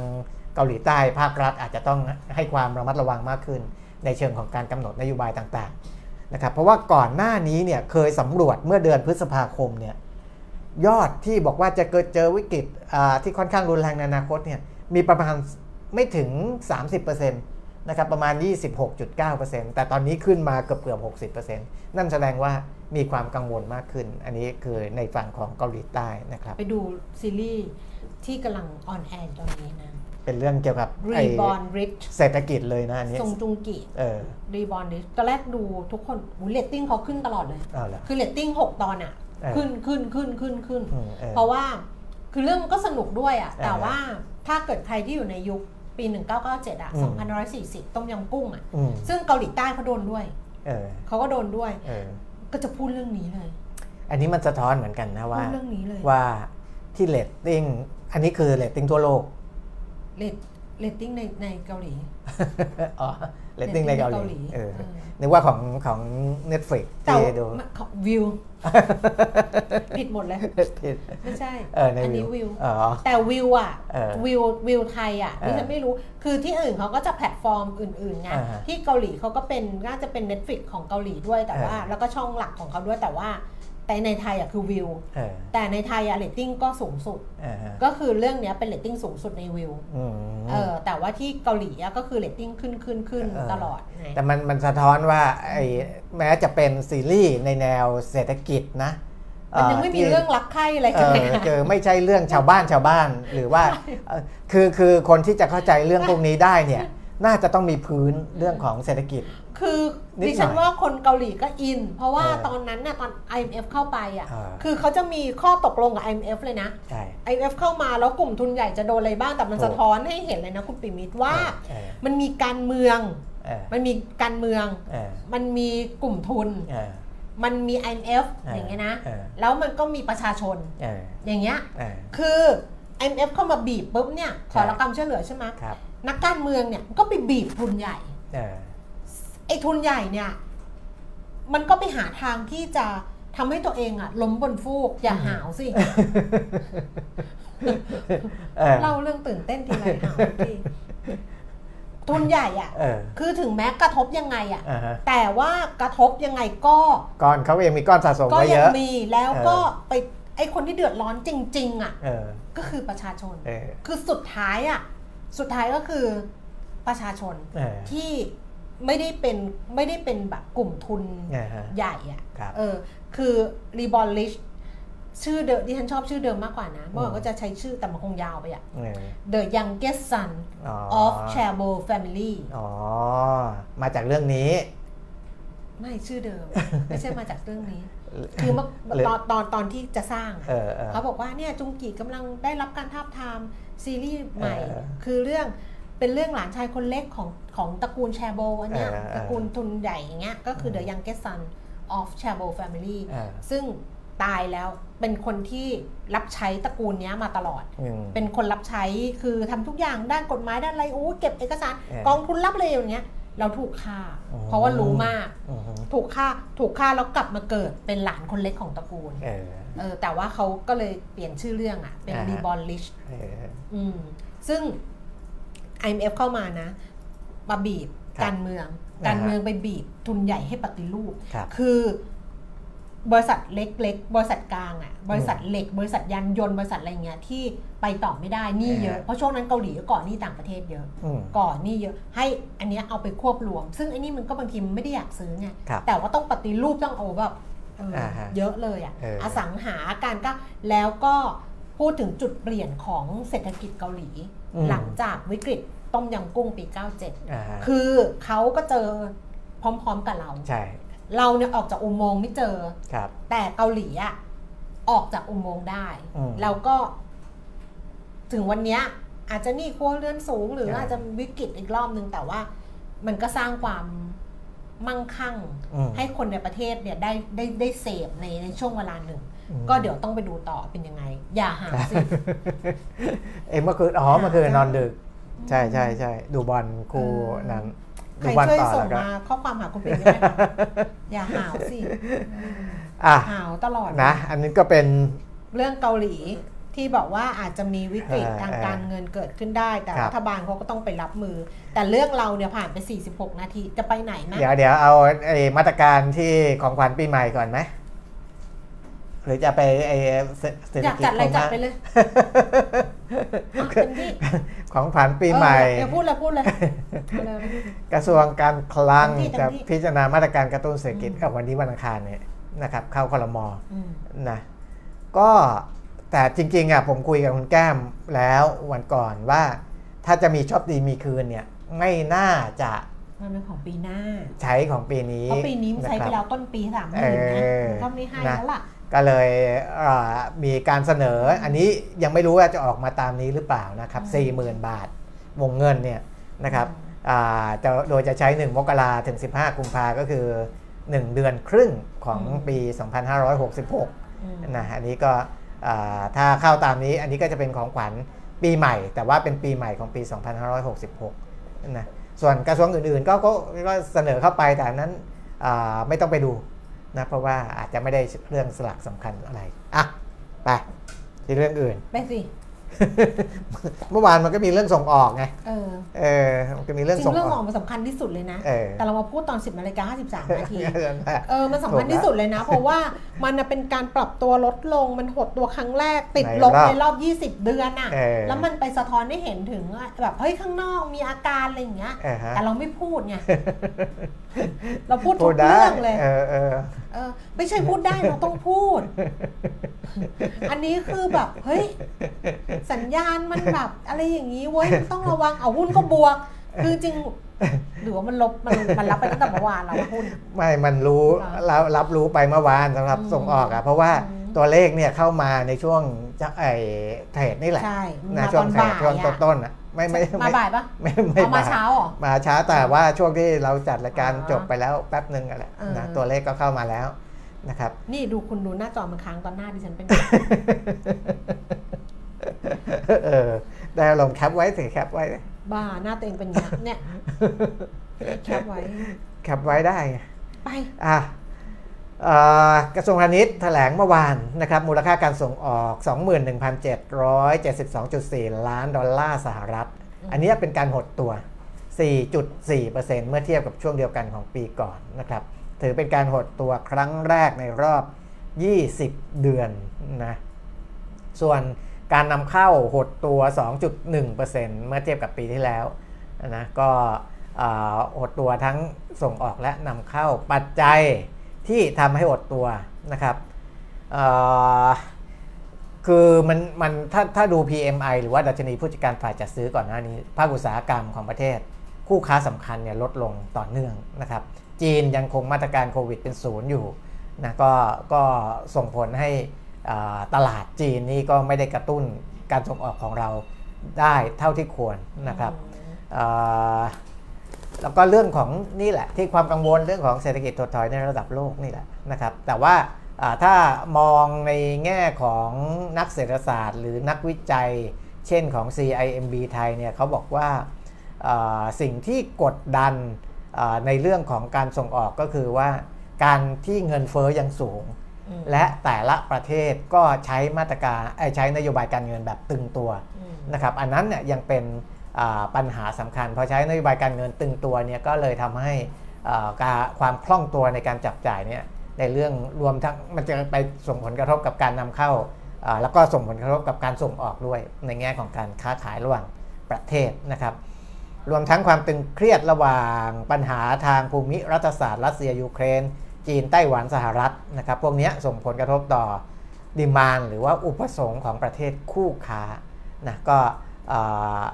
เกาหลีใต้ภาครัฐอาจจะต้องให้ความระมัดระวังมากขึ้น ในเชิงของการกำหนดนโยบายต่างๆ นะครับเพราะว่าก่อนหน้านี้เนี่ยเคยสำรวจเมื่อเดือนพฤษภาคมเนี่ยยอดที่บอกว่าจะเกิดเจอวิกฤตที่ค่อนข้างรุนแรงในอนาคตเนี่ยมีประมาณไม่ถึง 30%นะครับประมาณ 26.9%แต่ตอนนี้ขึ้นมาเกือบเกือบ60%นั่นแสดงว่ามีความกังวลมากขึ้น อันนี้คือในฝั่งของเกาหลีใต้นะครับ
ไปดูซีรีส์ที่กำลัง on air ตอนนี้นะ
เป็นเรื่องเกี่ยวกับไอ้
Reborn Rich
เศรษฐกิจเลยนะอันนี้
ซงจุงกิ
เออ
Reborn Rich ตอนแรกดูทุกคนหูเรตติ้งเขาขึ้นตลอดเลย
เอาละ
คือเรตติ้ง6ตอนอะ
เออ
ขึ้นขึ้นขึ้นขึ้นขึ้น
อืมออ
เพราะว่าคือเรื่องมันก็สนุกด้วยอะ
เออ
แต่ว่าถ้าเกิดใครที่อยู่ในยุคปี 1997อะ
อืม
2540 ต้มยำกุ้งอะ
อืม
ซึ่งเกาหลีใต้เขาโดนด้วย
เออ
เขาก็โดนด้วย
เออ
ก็จะพูดเรื่องนี้เลย
อันนี้มันสะท้อนเหมือนกันนะ
พูดเรื่องนี้เลย
ว่าที่ว่าเรตติ้ง อันนี้คือเรตติ้งทั่วโลก
เรตเรตติ้งในในเกาหลี
อ๋อเรตติ้งในเกาหลี
เรตติ้งในเกาหลี
เออ
เออ
นึกว่าของของ Netflix
แต่
ที่ดู
ว่าของวิว ผิดหมดเลย
ผิด
ไม่ใช่
เออใน Viu
อันนี้ Viu
อ๋อ
แต่ Viu อะ
เออ
Viu Viu ไทยอะ
เออ
ที่ฉันไม่รู้ คือที่อื่นเขาก็จะแพลตฟอร์มอื่นๆไง
อ่าฮะ
ที่เกาหลีเขาก็เป็นน่าจะเป็น Netflix ของเกาหลีด้วยแต่ว่า
เออ
แล้วก็ช่องหลักของเขาด้วยแต่ว่า แต่ในไทยอะคือวิว
เออ
แต่ในไทยอะเรตติ้งก็สูงสุด
เออฮะ
ก็คือเรื่องเนี้ยเป็นเรตติ้งสูงสุดในวิว
อืม
เออแต่ว่าที่เกาหลีอะก็คือเรตติ้งขึ้นขึ้นขึ้น
เออ
ตลอดไง
แต่มันมันสะท้อนว่าไอ้แม้จะเป็นซีรีส์ในแนวเศรษฐกิจนะ
มันยังไม่มีเรื่องรักใคร่อะไร
เอ
กัน
อ
เลยนะ
เจอไม่ใช่เรื่องชาวบ้านชาวบ้านหรือว่าเอ่อคือคือคนที่จะเข้าใจเรื่องพวกนี้ได้เนี่ยน่าจะต้องมีพื้นเรื่องของเศรษฐกิจ
คือ
นิดหน่อย
ดิฉันว่าคนเกาหลีก็อิน เพราะว่า
เออ
ตอนนั้นน่ะตอน IMF เข้าไปอะ
เออ
คือเขาจะมีข้อตกลงกับ IMF เลยนะ
ใช่
IMF เข้ามาแล้วกลุ่มทุนใหญ่จะโดนอะไรบ้างแต่มัน
ถูก
สะท้อนให้เห็นเลยนะคุณปิมิตว่า
เออ
มันมีการเมือง
เออ
มันมีการเมือง
เออ
มันมีกลุ่มทุน
เออ
มันมี IMF
เออ
อ
อ
ย่างเงี้ยนะ
เออ
แล้วมันก็มีประชาชน
เออ
อย่างเงี้ย
เออ
คือ IMF เข้ามาบีบปุ๊บเนี่ยขอรับความช่วยเหลือใช่ไหม
ครับ
นักการเมืองเนี่ยก็ไปบีบทุนใหญ่
เออ
ไอ้ทุนใหญ่เนี่ย มันก็ไปหาทางที่จะทำให้ตัวเองอะล้มบนฟูก อย่าหาวสิ
เออ
เล่าเรื่องตื่นเต้นทีไรหาวทุกทีทุนใหญ่อะ
เออ
คือถึงแม้กระทบยังไงอะ
อ่าฮะ
แต่ว่ากระทบยังไงก็
ก้อนเขาเองมีก้อนสะสม
ก็
ไว้
ยั
เยอะ
มีแล้วก็
เออ
ไปไอ้คนที่เดือดร้อนจริง ๆอะ
เออ
ก็คือประชาชน
เออ
คือสุดท้ายอะสุดท้ายก็คือประชาชน
เออ
ที่ ไม่ได้เป็นไม่ได้เป็นแบบกลุ่มทุน
อ่าฮะ
ใหญ่อะ
ครับ
เออคือรีบอลลิชชื่อเดิมที่ฉันชอบชื่อเดิมมากกว่านะเมื่อก่อนก็จะใช้ชื่อแต่มันคงยาวไปอะ
เออ
The Youngest Son
อ๋อ
of Chaebol Family
อ๋อ มาจากเรื่องนี้
ไม่ชื่อเดิม ไม่ใช่มาจากเรื่องนี้ คือเมื่อ
หรือ
ตอนตอนตอนที่จะสร้างอะ
เออเออ
เขาบอกว่าเนี่ยจุงกีกำลังได้รับการทาบทามซีรีส์ใหม่
เออ
คือเรื่อง เป็นเรื่องหลานชายคนเล็กของของตระกูลแชโบอันเนี้ย
เออเออ
ตระกูลทุนใหญ่อย่างเงี้ยก็คือ The Youngest Son of Chabo Family
เออ
ซึ่งตายแล้วเป็นคนที่รับใช้ตระกูลเนี้ยมาตลอด
อืม
เป็นคนรับใช้คือทำทุกอย่างด้านกฎหมายด้านอะไรโอ้เก็บเอกสาร
เออก
องทุนรับเลยอย่างเงี้ย เราถูกฆ่า
อ๋อ
เพราะว่ารู้มาก
อืม
ถูกฆ่าถูกฆ่าแล้วกลับมาเกิดเป็นหลานคนเล็กของตระกูล
เออ
เออแต่ว่าเขาก็เลยเปลี่ยนชื่อเรื่องอะเป็น
อ่าฮะ
รีบอลลิช
เออ
อืมซึ่ง IMF เข้ามานะมาบีบ
ครับ
การเมือง
อ่าฮะ
การเมืองไปบีบทุนใหญ่ให้ปฏิรูป
ครับ
คือบริษัทเล็กๆ บริษัทกลางอะบริษัทเหล็ก บริษัทยานยนต์ บริษัทอะไรเงี้ยที่ไปต่อไม่ได้หนี่เยอะ
อ่าฮะ
เพราะช่วงนั้นเกาหลีก็ก่อนหนี้ต่างประเทศเยอะ
อืม
ก่อนหนี่เยอะ ให้อันเนี้ยเอาไปควบรวม ซึ่งไอ้นี่มันก็บางทีมันไม่ได้อยากซื้อไง
ครับ
แต่ว่าต้องปฏิรูปต้องเอาแบบเอออา
ฮะ
เยอะเลยอะ
เอออ
อสังหาการก็แล้วก็พูดถึงจุดเปลี่ยนของเศรษฐกิจเกาหลี
อืม
หลังจากวิกฤตต้มยำกุ้งปี 97
อ่าฮะ
คือเขาก็เจอพร้อมๆกับเรา
ใช่
เราเนี่ยออกจากอุโมงค์ไม่เจอ
ครับ
แต่เกาหลีอะออกจากอุโมงค์ได้
อืม
แล้วก็ ถึงวันเนี้ยอาจจะหนี่ครัวเรือนสูง หรือ
ใช่
อาจจะวิกฤตอีกรอบนึง แต่ว่ามันก็สร้างความมั่งคั่ง
อืม
ให้คนในประเทศเนี่ยได้ได้ได้เสพในในช่วงเวลาหนึ่ง
อืม
ก็เดี๋ยวต้องไปดูต่อเป็นยังไง อย่าหาสิ
เอ้ยเมื่อคืนอ๋อเมื่อคืนนอนดึก ใช่ใช่ใช่ดูบอลคู่
เออ
นั้น
ใค
ดู
ร
บอล
ช่วย
ต่อ
ส่
แล้
ง
วก็
มาข้อความหาคุณปิ่นได้ไหมคะอย่าหาวสิ
อะ
หาวตลอด
นะ อันนี้ก็เป็น
เรื่องเกาหลีที่บอกว่าอาจจะมีวิกฤต
เออ
ทางการเงินเกิดขึ้นได้ แต่
ครับ
รัฐบาลเขาก็ต้องไปรับมือ แต่เรื่องเราเนี่ยผ่านไป 46 นาทีจะไปไหนนะ
เดี๋ยวเดี๋ยวเอาไอ้มาตรการที่ของขวัญปีใหม่ก่อนไหม หรือจะไปไอ้เศรเศรษฐ
อยาก
กิจ
จัดอะไร
ของ
จัด
นะ
ไปเลยอะเต็มที่
ของขวัญปีใหม่
เออเดี๋ยวพูดเลยพูดเลยเอาเลย
กระทรวงการคลัง
เต็มที่เต็
จะ
มที่
พิจารณามาตรการกระตุ้นเศรษฐกิจ
อืม
เอ่อวันนี้วันอังคารเนี่ยนะครับ เข้าคลม
อืม
นะก็แต่จริงๆอะผมคุยกับคุณแก้มแล้ววันก่อนว่า ถ้าจะมีชอบดีมีคืนเนี่ยไม่น่าจะ
มันเป็นของปีหน้า
ใช้ของปีนี้
เพราะปีนี้มันใช้ไปะ
ค
แล้
รับ
วต้นปีสามหมื่นนะ
เออ
มันก็ไม่ให้
นะ
แล้วล่ะ
ก็เลยเอ่อมีการเสนออันนี้ยังไม่รู้ว่าจะออกมาตามนี้หรือเปล่านะครับ40,000 บาทวงเงินเนี่ยนะครับอ่าจะโดยจะใช้ 1 มกราถึง 15 กุมภาก็คือ 1 เดือนครึ่งของปี 2566
อืม
นะอันนี้ก็อ่าถ้าเข้าตามนี้อันนี้ก็จะเป็นของขวัญปีใหม่ แต่ว่าเป็นปีใหม่ของปี 2566นะส่วนกระทรวงอื่นๆ ก็ก็ก็เสนอเข้าไปแต่อันนั้นอ่าไม่ต้องไปดู นะเพราะว่าอาจจะไม่ได้เรื่องสลักสำคัญอะไรอะไปที่เรื่องอื่น
ไปสิ
เมื่อวานมันก็มีเรื่องส่งออกไง
เออ
เออ มันก็มี
จ
เรื่อง
ริ
ส่
ง
ง
เรื่อง
อ
ข
อ
อกงมันสำคัญที่สุดเลยนะ
เออ
แต่เรามาพูดตอน 10นาฬิกา53นาที
นั่นแหละ
เออ มันสำคัญที่สุดเลยนะ เพราะว่ามันน่ะเป็นการปรับตัวลดลง มันหดตัวครั้งแรกติดลบ
ในรอบ
ในรอบ20 เดือนอะ
เออ
แล้วมันไปสะท้อนให้เห็นถึงแบบเฮ้ยข้างนอกมีอาการอะไรอย่างเงี้ย
เออฮะ
แต่เราไม่พูดไง เราพูดทุ
พู
ก
ดได้
เรื่องเลย
เออเออ
เออไม่ใช่พูดได้เราต้องพูด อันนี้คือแบบเฮ้ยสัญญาณมันแบบอะไรอย่างนี้เว้ยมันต้องระวังเอาหุ้นก็บวก คือจริงหรือว่ามันลบมันมันรับไปตั้งแต่เมื่อวานแล้วว่าหุ้น
ไม่มันรู้
เหรอ
รับรับรู้ไปเมื่อวานสำหรับ
อืม
ส่งออกอะเพราะว่า
อืม
ตัวเลขเนี่ยเข้ามาในช่วงจะไอเทรดนี่แหละ
ใช่
นะ
มา
ช่
ต
ว
องน
เทร
บ่า
ด
ย
ช่วง
อะ
ต้นๆอะ ไม่ไม่
มา
ไม่
บ่ายปะ
ไม่ไม่
เอามาเช้าเหรอ
มาช้าแต่ว่าช่วงที่เราจัดรายการ
อ๋อ
จบไปแล้วแป๊บหนึ่งอะแหละ
เออ
นะตัวเลขก็เข้ามาแล้วนะครับ
นี่ดูคุณดูหน้าจอมันค้างตอนหน้าดิฉันเป็น
เออได้ลงแคปไว้สิแคปไว้
บ้าหน้าตัวเองเป็นอย่างเงี้ยเนี่ยแคปไว้
แคปไว้ได้ไง
ไป
อะเอ่อ กระทรวงพาณิชย์แถลงเมื่อวานนะครับมูลค่าการส่งออก 21,772.4 ล้านดอลลาร์สหรัฐ อันนี้เป็นการหดตัว 4.4%เมื่อเทียบกับช่วงเดียวกันของปีก่อนนะครับถือเป็นการหดตัวครั้งแรกในรอบ 20 เดือนนะส่วนการนำเข้าหดตัว 2.1%เมื่อเทียบกับปีที่แล้วนะก็อ่าหดตัวทั้งส่งออกและนำเข้าปัจจัย ที่ทำให้หดตัวนะครับคือมันมันถ้าถ้าดู PMI หรือว่าดัชนีผู้จัดการฝ่ายจัดซื้อก่อนหน้านี้ ภาคอุตสาหกรรมของประเทศ คู่ค้าสำคัญเนี่ยลดลงต่อเนื่องนะครับ จีนยังคงมาตรการโควิดเป็นศูนย์อยู่นะก็ก็ส่งผลให้ตลาดจีนนี่ก็ไม่ได้กระตุ้นการส่งออกของเราได้เท่าที่ควรนะครับ แล้วก็เรื่องของนี่แหละ ที่ความกังวลเรื่องของเศรษฐกิจถดถอยในระดับโลกนี่แหละนะครับ แต่ว่าอ่าถ้ามองในแง่ของนักเศรษฐศาสตร์ หรือนักวิจัย เช่นของ CIMB ไทยเนี่ยเขาบอกว่าอ่าสิ่งที่กดดันอ่าในเรื่องของการส่งออกก็คือว่าการที่เงินเฟ้อยังสูง
อืม
และแต่ละประเทศก็ใช้มาตรการเอ้ยใช้นโยบายการเงินแบบตึงตัว
อืม
นะครับ อันนั้นเนี่ยยังเป็นอ่า ปัญหาสำคัญพอใช้นโยบายการเงินตึงตัวเนี่ยก็เลยทำให้าการความคล่องตัวในการจับจ่ายเนี่ยในเรื่องรวมทั้งมันจะไปส่งผลกระทบกับการนำเข้าาแล้วก็ส่งผลกระทบกับการส่งออกด้วยในแง่ของการค้าขายระหว่างประเทศนะครับ รวมทั้งความตึงเครียดระหว่างปัญหาทางภูมิรัฐศาสตร์รัสเซียยูเครน จีนไต้หวันสหรัฐนะครับ พวกนี้ส่งผลกระทบต่อ demand หรือว่าอุปสงค์ของประเทศคู่ค้านะก็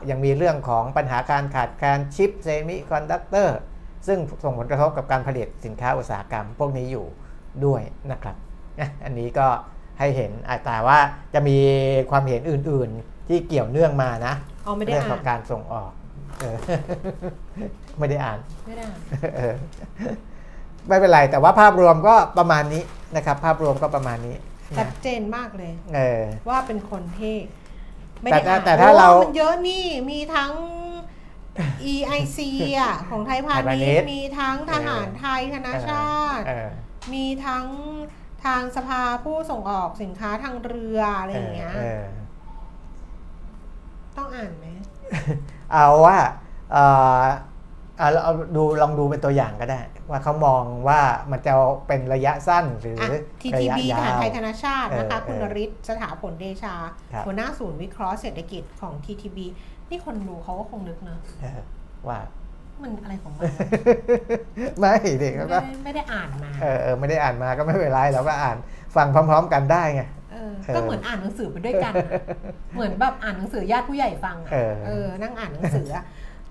ยังมีเรื่องของปัญหาการขาดแคลนชิปเซมิคอนดักเตอร์ซึ่งส่งผลกระทบกับการผลิตสินค้าอุตสาหกรรมพวกนี้อยู่ด้วยนะครับนะอันนี้ก็ให้เห็นอะแต่ว่าจะมีความเห็นอื่น ๆ ที่เกี่ยวเนื่องมานะ
เอาไม่ได้
เรื่องข
อ่า
อนงการส่งออกเออไม่ได้อ่าน
ไม่ได้อ่าน
เออไม่เป็นไร แต่ว่าภาพรวมก็ประมาณนี้นะครับ ภาพรวมก็ประมาณนี้
ชัด
นะ
เจนมากเลย
เออ
ว่าเป็นคนที่ ไม่
แต่
ได้อ่าน
แต่ถ้าเรา
โอ้มันเยอะนี่มีทั้ง EIC อะของไทยพา
ไทยพาณิ
ณิ
ช
ช
ย์
ย์มีทั้งทหารไทยธนาชาติ
เออ
มีทั้งทางสภาผู้ส่งออกสินค้าทางเรืออะไรอย่างเงี้ย
เออ
ต้องอ่านไหม
เอาว่าเออเอาเอาดูลองดูเป็นตัวอย่างก็ได้ ว่าเขามองว่ามันจะเป็นระยะสั้นหรือ
อะ
ระยะ
TTB
ยา
ทหาร
ว
ไทยธนาชาตินะคะ
เออ
คุณ
เออ
ฤทธิ์สถาผลเดชา
ครับ
หัวหน้าศูนย์วิเคราะห์เศรษฐกิจของ TTB นี่คนดูเขาก็คงนึกนะ
เออว่า
มันอะไรของมันวะ
ไม่เด็ก
ไม่
ก็
ได้ไม่ได้อ่านมา
เออเออไม่ได้อ่านมาก็ไม่เป็นไรเราก็อ่านฟังพร้อม ๆ กันได้ไง
เออ
เออ
ก็เหมือนอ่านหนังสือไปด้วยกันอะเหมือนแบบอ่านหนังสือญาติผู้ใหญ่ฟังอะ
เออ
เออนั่งอ่านหนังสืออะ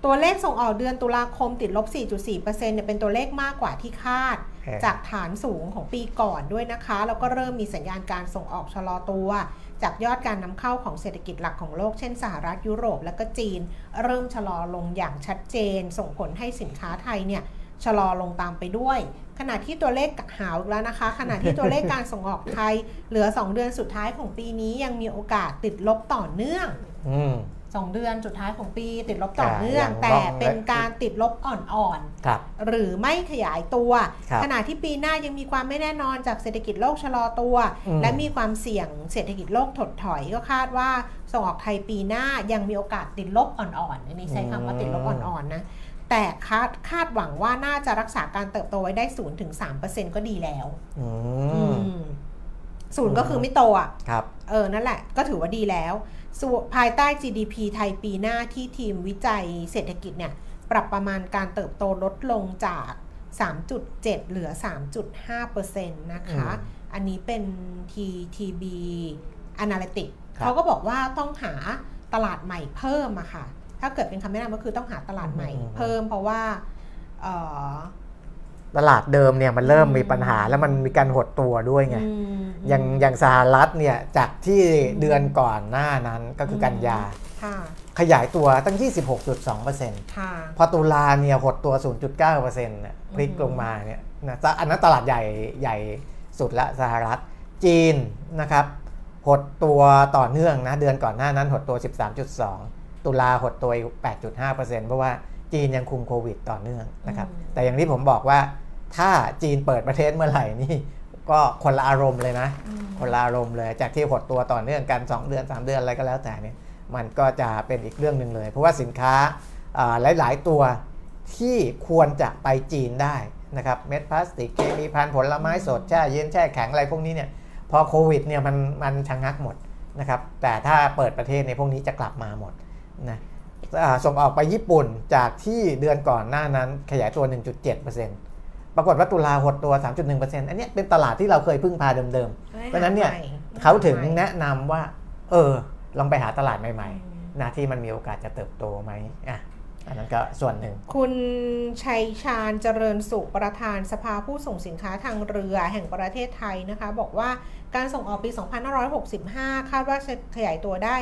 ตัวเลขส่งออกเดือนตุลาคมติดลบ 4.4%เนี่ยเป็นตัวเลขมากกว่าที่คาด
เออ
จากฐานสูงของปีก่อนด้วยนะคะ แล้วก็เริ่มมีสัญญาณการส่งออกชะลอตัว จากยอดการนำเข้าของเศรษฐกิจหลักของโลก เช่นสหรัฐยุโรป และก็จีน เริ่มชะลอลงอย่างชัดเจน ส่งผลให้สินค้าไทยเนี่ยชะลอลงตามไปด้วย ขณะที่ตัวเลขหาวอีกแล้วนะคะ ขณะที่ตัวเลขการส่งออกไทย เหลือ 2 เดือนสุดท้ายของปีนี้ยังมีโอกาสติดลบต่อเนื่อง
อืม
สองเดือนสุดท้ายของปีติดลบต่อเนื่อง
อ่ายัง
แต่
ต้อง
เป็นการติดลบอ่อน
ครับ
ๆหรือไม่ขยายตัว
ครับ
ขณะที่ปีหน้ายังมีความไม่แน่นอนจากเศรษฐกิจโลกชะลอตัว
อืม
และมีความเสี่ยงเศรษฐกิจโลกถดถอยก็คาดว่าส่งออกไทยปีหน้ายังมีโอกาสติดลบอ่อนๆอันนี้ใช้คำว่าติดลบอ่อนๆนะแต่คาดคาดหวังว่าน่าจะรักษาการเติบโตไว้ได้0-3%ก็ดีแล้ว
อื
อื
ม
มศูนย์ก็คือไม่โตอะ
ครับ
เออนั่นแหละ ก็ถือว่าดีแล้วส่วน ภายใต้ GDP ไทยปีหน้าที่ทีมวิจัยเศรษฐกิจเนี่ย ปรับประมาณการเติบโตลดลงจาก 3.7 เหลือ 3.5%นะคะ
อืม
อันนี้เป็น TTB Analytics
ครับ
เขาก็บอกว่าต้องหาตลาดใหม่เพิ่มอะค่ะ ถ้าเกิดเป็นคำแนะนำก็คือต้องหาตลาดใหม่เพิ่มเพราะว่าเอ่อ
ตลาดเดิมเนี่ยมันเริ่ม
อืม
มีปัญหาแล้วมันมีการหดตัวด้วยไง
อืม
อย่างอย่างสหรัฐเนี่ยจากที่เดือนก่อนหน้านั้นก็คือกันยา
ค่ะ
ขยายตัวตั้ง 26.2%
ค่ะ
พอตุลาเนี่ยหดตัว 0.9%เนี่ยพลิกลงมาเนี่ยนะอันนั้นตลาดใหญ่ใหญ่สุดละสหรัฐ จีนนะครับหดตัวต่อเนื่องนะเดือนก่อนหน้านั้นหดตัว 13.2 ตุลาหดตัวอีก8.5%เพราะว่าจีนยังคุมโควิดต่อเนื่องนะครับ
อืม
แต่อย่างที่ผมบอกว่า ถ้าจีนเปิดประเทศเมื่อไหร่นี่ก็คนละอารมณ์เลยนะ
อืม
คนละอารมณ์เลย จากที่หดตัวต่อเนื่องกัน 2 เดือน 3 เดือนอะไรก็แล้วแต่เนี่ยมันก็จะเป็นอีกเรื่องหนึ่งเลย เพราะว่าสินค้าอ่าหลาย ๆ ตัวที่ควรจะไปจีนได้นะครับเม็ดพลาสติกเคมีพันธุ์ผลไม้สดแช่เย็นแช่แข็งอะไรพวกนี้เนี่ยพอโควิดเนี่ยมันมันชะงักหมดนะครับแต่ถ้าเปิดประเทศในยพวกนี้จะกลับมาหมดนะอ่าส่งออกไปญี่ปุ่นจากที่เดือนก่อนหน้านั้นขยายตัว 1.7% ปรากฏว่าตุลาหดตัว 3.1%อันเนี้ยเป็นตลาดที่เราเคยพึ่งพาเดิมๆ เพราะฉะนั้นเนี่ยเขาถึงแนะนำว่า เออ ลองไปหาตลาดใหม่ๆนะที่มันมีโอกาสจะเติบโตไหมอะอันนั้นก็ส่วนหนึ่ง
คุณชัยชาญเจริญสุขประธานสภาผู้ส่งสินค้าทางเรือแห่งประเทศไทยนะคะ บอกว่าการส่งออกปี 2565 คาดว่าจะขยายตัวได้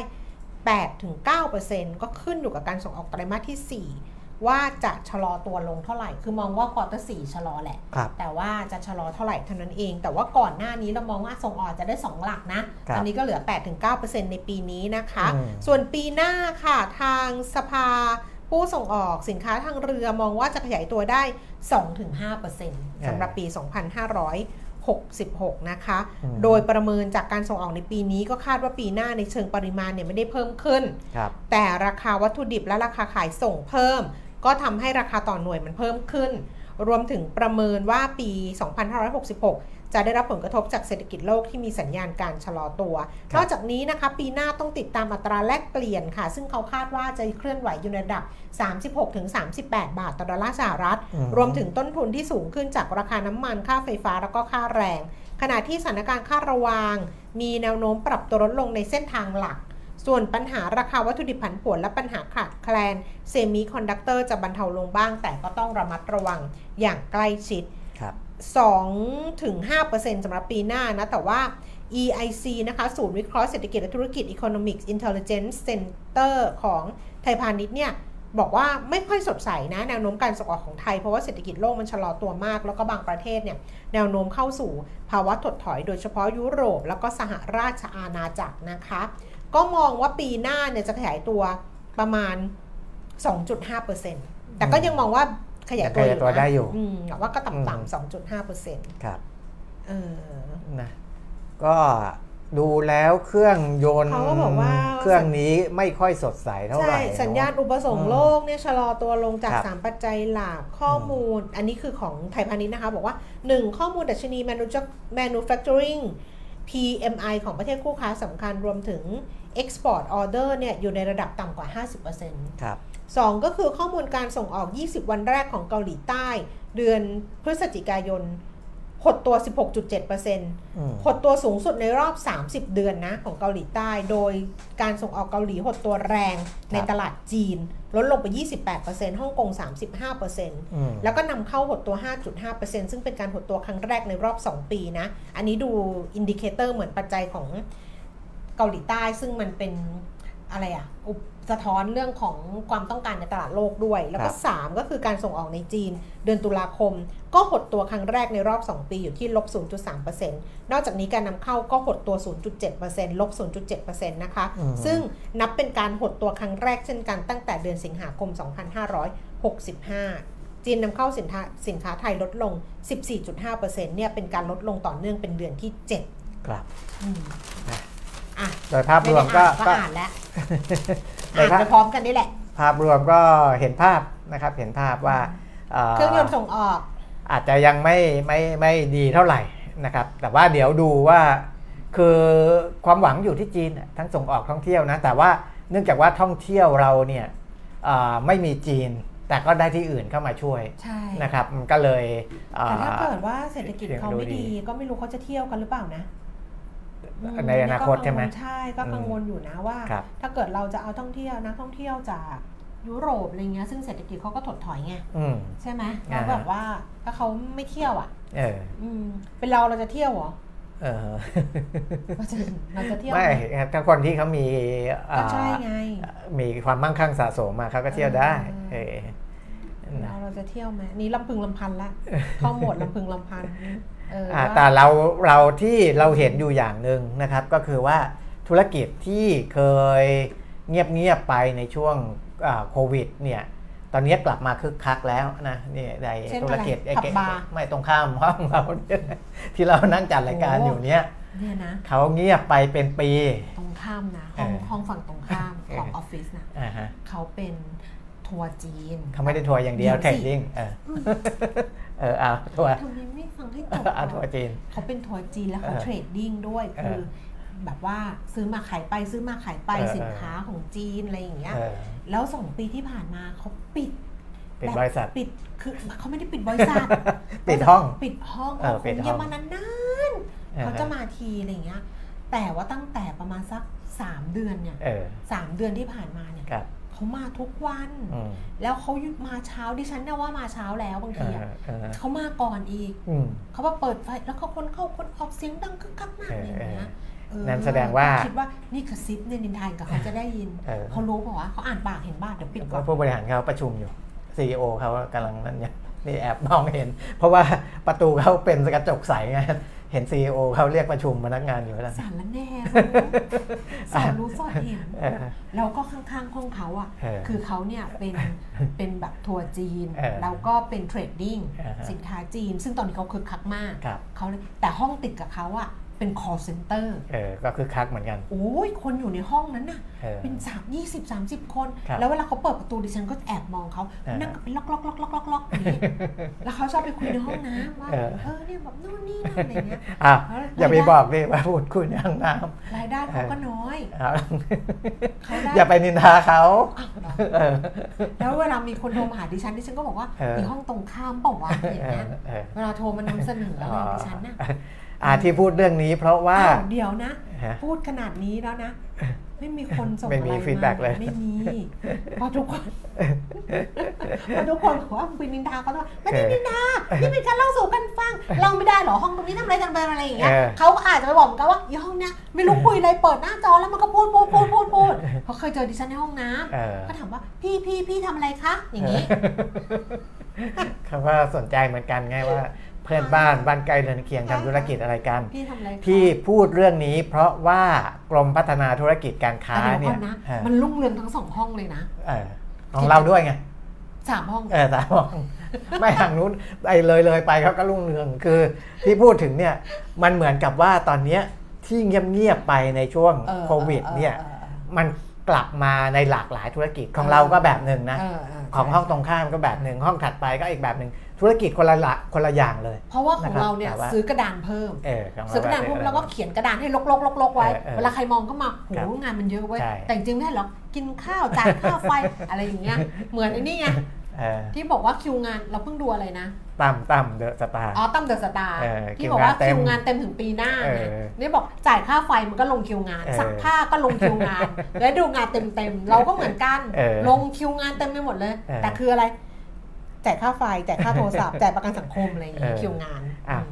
8-9%ก็ขึ้นอยู่กับการส่งออกไตรมาสที่ 4 ว่าจะชะลอตัวลงเท่าไหร่ คือมองว่า quarter 4ชะลอแหละ
ครับ
แต่ว่าจะชะลอเท่าไหร่เท่านั้นเอง แต่ว่าก่อนหน้านี้เรามองว่าส่งออกจะได้ 2 หลักนะ
ครับ
ตอนนี้ก็เหลือ 8-9%ในปีนี้นะคะ
อืม
ส่วนปีหน้าค่ะทางสภาผู้ส่งออกสินค้าทางเรือมองว่าจะขยายตัวได้ 2-5%สำหรับปี 2566 นะคะ
อืม
โดยประเมินจากการส่งออกในปีนี้ก็คาดว่าปีหน้าในเชิงปริมาณเนี่ยไม่ได้เพิ่มขึ้น
ครับ
แต่ราคาวัตถุดิบและราคาขายส่งเพิ่ม ก็ทำให้ราคาต่อหน่วยมันเพิ่มขึ้น รวมถึงประเมินว่าปี 2566 จะได้รับผลกระทบจากเศรษฐกิจโลกที่มีสัญญาณการชะลอตัว
ครับ
นอกจากนี้นะคะปีหน้าต้องติดตามอัตราแลกเปลี่ยนค่ะ ซึ่งเขาคาดว่าจะเคลื่อนไหวอยู่ในระดับ 36-38 บาทต่อดอลลาร์สหรัฐ
อืม
รวมถึงต้นทุนที่สูงขึ้นจากราคาน้ำมันค่าไฟฟ้าแล้วก็ค่าแรง ขณะที่สถานการณ์ค่าระวาง มีแนวโน้มปรับตัวลดลงในเส้นทางหลัก ส่วนปัญหาราคาวัตถุดิบผันผวนและปัญหาขาดแคลนเซมิคอนดักเตอร์จะบรรเทาลงบ้าง แต่ก็ต้องระมัดระวังอย่างใกล้ชิด
ครับ
2ถึง5%สำหรับปีหน้านะ แต่ว่า EIC นะคะ ศูนย์วิเคราะห์เศรษฐกิจและธุรกิจ Economics Intelligence Center ของไทยพาณิชย์เนี่ย บอกว่าไม่ค่อยสดใสนะ แนวโน้มการส่งออกของไทย เพราะว่าเศรษฐกิจโลกมันชะลอตัวมาก แล้วก็บางประเทศเนี่ย แนวโน้มเข้าสู่ภาวะถดถอย โดยเฉพาะยุโรป แล้วก็สหราชอาณาจักรนะคะ ก็มองว่าปีหน้าเนี่ยจะขยายตัวประมาณ 2.5%แต่ก็ยังมองว่าขยายตัว
ขยายตัว
นะ
ได้อยู่
อืมแต่ว่าก็
อืม
ต่ำๆ2.5%
ครับ
เออ
นะก็ดูแล้วเครื่องยนต์
เขาก็บอกว่า
เครื่องนี้ไม่ค่อยสดใสเท่าไห
ใช่
ร่
สัญญาณ
เนอะ
อุปสง
อื
ค์
ม
โลกเนี่ยชะลอตัวลงจาก
ครับ
3ปัจจัยหลักข้อมูล อันนี้คือของไทยพาณิชย์นะคะ บอกว่า 1 ข้อมูลดัชนี Manu- manufacturing PMI ของประเทศคู่ค้าสำคัญรวมถึง export order เนี่ยอยู่ในระดับต่ำกว่า 50%
ครับ
2ก็คือข้อมูลการส่งออก 20 วันแรกของเกาหลีใต้ เดือนพฤศจิกายน หดตัว 16.7%
อืม
หดตัวสูงสุดในรอบ 30 เดือนนะของเกาหลีใต้ โดยการส่งออกเกาหลีหดตัวแรงในตลาดจีน ลดลงไป 28%ฮ่องกง 35%
อืม
แล้วก็นำเข้าหดตัว 5.5%ซึ่งเป็นการหดตัวครั้งแรกในรอบ 2 ปีนะ อันนี้ดู indicator เหมือนปัจจัยของเกาหลีใต้ ซึ่งมันเป็นอะไรอะอุป สะท้อนเรื่องของความต้องการในตลาดโลกด้วย แล้วก็
ครับ
3ก็คือการส่งออกในจีน เดือนตุลาคม ก็หดตัวครั้งแรกในรอบ 2 ปีอยู่ที่ลบ 0.3%นอกจากนี้การนำเข้าก็หดตัว 0.7%ลบ 0.7%นะคะ
อืม
ซึ่งนับเป็นการหดตัวครั้งแรกเช่นกันตั้งแต่เดือนสิงหาคม 2565จีนนำเข้าสินค้าสินค้าไทยลดลง 14.5%เนี่ยเป็นการลดลงต่อเนื่องเป็นเดือนที่ 7
ครับ
อืม
นะ
อะ
โดยภาพ
ไม่
รว
ได้
มก็
อ่านก็
ก็
อ่านแล้ว
โด
อ่ายน
ภาพ
ไปพร้อมกันนี่แหละ
ภาพรวมก็เห็นภาพนะครับ เห็นภาพว่า
เครื่องยนต์ส่งออก
อาจจะยังไม่ไม่ไม่ดีเท่าไหร่นะครับ แต่ว่าเดี๋ยวดูว่าคือความหวังอยู่ที่จีนน่ะทั้งส่งออกท่องเที่ยวนะ แต่ว่าเนื่องจากว่าท่องเที่ยวเราเนี่ยอ่าไม่มีจีน แต่ก็ได้ที่อื่นเข้ามาช่วย
ใช่
นะครับมันก็เลยอ่า
แต่ถ้าเกิดว่าเศรษฐกิจเขาไม่
เสียงดูดี
ดี ก็ไม่รู้เขาจะเที่ยวกันหรือเปล่านะอืม
ในอนาคตใช่ไหม
ก็กังวลใช่ก็กังวลอยู่นะว่า
ครับ
ถ้าเกิดเราจะเอาท่องเที่ยวนักท่องเที่ยวจากยุโรปอะไรเงี้ยซึ่งเศรษฐกิจเขาก็ถดถอยไง
อืม
ใช่ไหม
อ่า
แล้วแบบว่าถ้าเขาไม่เที่ยวอะ
เออ
อืมเป็นเราเราจะเที่ยวเหรอ
เออ
เราจะเราจะเที่ยว
ไม่
ไหม
ถ้าคนที่เขามีอ่า
ก็ใช่ไง
มีความมั่งคั่งสะสมมาเขาก็เที่ยวได้
เอ
เอ
อ
อนะ
เราเราจะเที่ยวไหมนี่ลำพึงลำพันละเข้าโหมดลำพึงลำพันเออ
อ่า
ว่า
แต่เราเราที่เราเห็นอยู่อย่างหนึ่งนะครับก็คือว่าธุรกิจที่เคยเงียบๆไปในช่วงอ่าโควิดเนี่ยตอนนี้กลับมาคึกคักแล้วนะนี่ใน
เช่น
ธุรกิจ
อะไร
ไอ้
ผับ
เก๋
บาร์
ไม่ตรงข้ามห้องเราเนี่ยที่เรานั่งจัดรายการอยู่เนี่ย
เนี่ยนะ
เขาเงียบไปเป็นปี
ตรงข้ามนะห้อง
เออ
ห้องฝั่งตรงข้าม
เออ
ของออฟฟิศนะ
อ่าฮะ
เขาเป็น ทัวร์จีน
เขาไม่ได้ทัวร์อย่างเดียว
เดี๋ยวสิ
trading เออเออเอาทัวร์
ทำไมไม่ฟังให้จบ
เอาทัวร์จีน
เขาเป็นทัวร์จีนแล้วเขา
เออ
trading ด้วย
เออ
คือแบบว่าซื้อมาขายไปซื้อมาขายไป
เออเออ
สินค้าของจีนอะไรอย่างเงี้ย
เออ
แล้วสองปีที่ผ่านมาเขาปิด
ปิด
แบบ
บริษัท
ปิดคือเขาไม่ได้ปิดบริษัท
ปิดห้อง
ปิดห้อง
เออปิดห้อง
เงียบมานาน
เอ
ๆ
อ
เขาจะมาทีอะไรอย่างเงี้ยแต่ว่าตั้งแต่ประมาณสักสามเดือนเนี่ย
เออ
สามเดือนที่ผ่านมาเนี่ย
ครับ
เขามาทุกวัน
อืม
แล้วเขาหยุดมาเช้าดิฉันเนี่ยว่ามาเช้าแล้วบาง
เอ
ที
อ
อะ
เออ
เขามาก่อนอีก
อืม
เขาว่าเปิดไฟแล้วเขาคนเข้าคนออกเสียงดังคึกคักมาก
เออ
อะไรอย่างเงี้ยเออ
นั่นแสดงว่า
คิดว่านี่กระซิบเนี่ยนินทานกับเขาจะได้ยิน
เออ
เขารู้เปล่าวะเขาอ่านปากเห็นบ้านเดี๋ยวปิดก่อ
ว่านผู้บริหารเขาประชุมอยู่ CEO เขากำลังนั่นเนี่ยนี่แอบมองเห็น เพราะว่าประตูเขาเป็นกระจกใสไง เห็น CEO เขาเรียกประชุมพนักงานอยู่แล้ว
สารละแน่สอนรู้สอนเห็น
เออ
แล้วก็ข้างๆห้องเขาอะ
เออ
คือเขาเนี่ยเป็นเป็นแบบทัวร์จีน
เออ
แล้วก็เป็นเทรดดิ้ง
อ่าฮะ
สินค้าจีน ซึ่งตอนนี้เขาคึกคักมาก
ครับ
เขาเลยแต่ห้องติดกับเขาอะ เป็น call center
เออ ก็คือคักเหมือนกัน
โอ้ย คนอยู่ในห้องนั้นน่ะ
เออ
เป็นสามยี่สิบสามสิบคน
ครับ
แล้วเวลาเขาเปิดประตูดิฉันก็แอบมองเขา
อ่าฮะ
นั่งกันเป็นล็อกล็อกล็อกล็อกล็อกล็อกอย่างนี้แล้วเขาชอบไปคุยในห้องน้ำว่า
เออ
เออเนี่ยแบบนู่นนี่นั่นอะไรเงี้ย
อะ
แล้ว
อย่าไป
รายได้
บอกดิว่าพูดคุยในห้องน้
รายได้เขาก็น้อยำ
เอา
เขาได้
อย่าไปนินทาเขา
อ้าวเหรอ
เออ
แล้วเวลามีคนโทรมาหาดิฉันดิฉันก็บอกว่า
เออ
มีห้องตรงข้ามเปล่าวะอย่างเงี้ย
เออ
เวลาโทรมานำเสนออะไรดิฉันน่ะ
อ่าที่พูดเรื่องนี้เพราะว่า
อ้าวเดี๋ยวนะ
ฮะ
พูดขนาดนี้แล้วนะ ไม่มีคนส่ง
ไม่
อะไร
มี
มา
feedback เลย
ไม่มีเพราะทุกคนเพราะทุกคนบอกว่าคุณนินทาเขาว่าไม่ได้นินทานี่เป็นการเล่าสู่กันฟังเราไม่ได้เหรอห้องตรงนี้ทำอะไรทำอะไรอะไรอย่างเงี้ย
เออ
เขาก็อาจจะไปบอกเหมือนกันว่าอีห้องเนี้ยไม่รู้คุยอะไรเปิดหน้าจอแล้วมันก็พูดพูดพูดพูดพูดเขาเคยเจอดิฉันในห้องน้ำ
เออ
ก็ถามว่าพี่พี่พี่ทำอะไรคะอย่างนี้
เขาก็สนใจเหมือนกันไงว่า เพื่อนบ้านบ้านใกล้เรือนเคียงทำธุรกิจอะไรกัน
พี่ทำอะไรคะ
ที่พูดเรื่องนี้เพราะว่ากรมพัฒนาธุรกิจการค้า
แต่เดี๋ยว
เนี่
ก่
ย
อนนะ
เออ
มันรุ่งเรืองทั้งสองห้องเลยนะ
เออของเราด้วยไง
สามห้อง
เออสามมอง ไม่ทางนู้นไอ้เลยเลยไปเขาก็รุ่งเรืองคือที่พูดถึงเนี่ยมันเหมือนกับว่าตอนเนี้ยที่เงียบๆไปในช่วง
เออ
โควิดเนี่ย
ออออ
มันกลับมาในหลากหลายธุรกิจของเราก็แบบหนึ่งนะ
เออเออ
ของห้องตรงข้ามก็แบบหนึ่งห้องถัดไปก็อีกแบบหนึ่งธุรกิจคนละละคนละอย่างเลย
เพราะว่าของ
นะครับ
เราเนี่ย
แต่ว่า
ซื้อกระดานเพิ่ม
เออของ
ซื้อกระดานเพิ่มแล้วก็เขียนกระดานให้ลกๆๆๆไว้
เออเออ
เวลาใครมองก็มาโห
ครับ
งานมันเยอะเว้ย
ใช่
แต่จริงๆไม่ใช่หรอกกินข้าวจ่ายค่าไฟอะไรอย่างเงี้ยเหมือนไอ้นี่ไง
เออ
ที่บอกว่าคิวงานเราเพิ่งดูอะไรนะ
ตั้มตั้มเดอะสตาร์
อ๋อตั้มเดอะสตาร์
เออ
ที่บอกว่า
คิ
คิ
วงาง
วานน
เต็
เต็
ม
มถึงปีหน้า
เออ
ไงนี่บอกจ่ายค่าไฟมันก็ลงคิวงาน
เออ
ซักผ้าก็ลงคิวงาน แล้วดูงานเต็มๆเราก็เหมือนกัน
เออ
ลงคิวงานเต็มไปหมดเลย
เออ
แต่คืออะไรจ่ายค่าไฟจ่ายค่าโทรศัพท์จ่ายประกันสังคมอะไรอย่างงี้
เออ
คิวงาน
อะ
อืม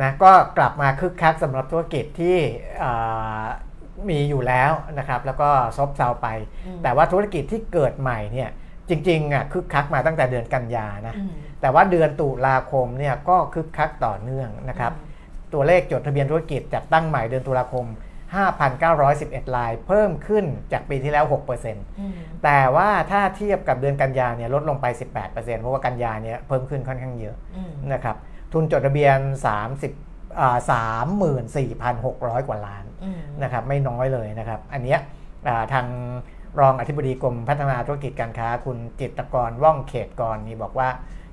นะก็กลับมาคึกคักสำหรับธุรกิจที่อ่ามีอยู่แล้วนะครับ แล้วก็ซบเซาไป
อืม
แต่ว่าธุรกิจที่เกิดใหม่เนี่ย จริงๆอะคึกคักมาตั้งแต่เดือนกันยานะ
อืม
แต่ว่าเดือนตุลาคมเนี่ยก็คึกคักต่อเนื่องนะครับ ตัวเลขจดทะเบียนธุรกิจจัดตั้งใหม่เดือนตุลาคม 5,911ราย เพิ่มขึ้นจากปีที่แล้ว6%
อืม
แต่ว่าถ้าเทียบกับเดือนกันยาเนี่ยลดลงไป 18%เพราะว่ากันยาเนี่ยเพิ่มขึ้นค่อนข้างเยอะ
อืม
นะครับทุนจดทะเบียน 30อ่า34,600กว่าล้าน
อืม
นะครับไม่น้อยเลยนะครับ อันเนี้ยอ่าทาง รองอธิบดีกรมพัฒนาธุรกิจการค้า คุณจิตรกรว่องเขตกรนี่บอกว่า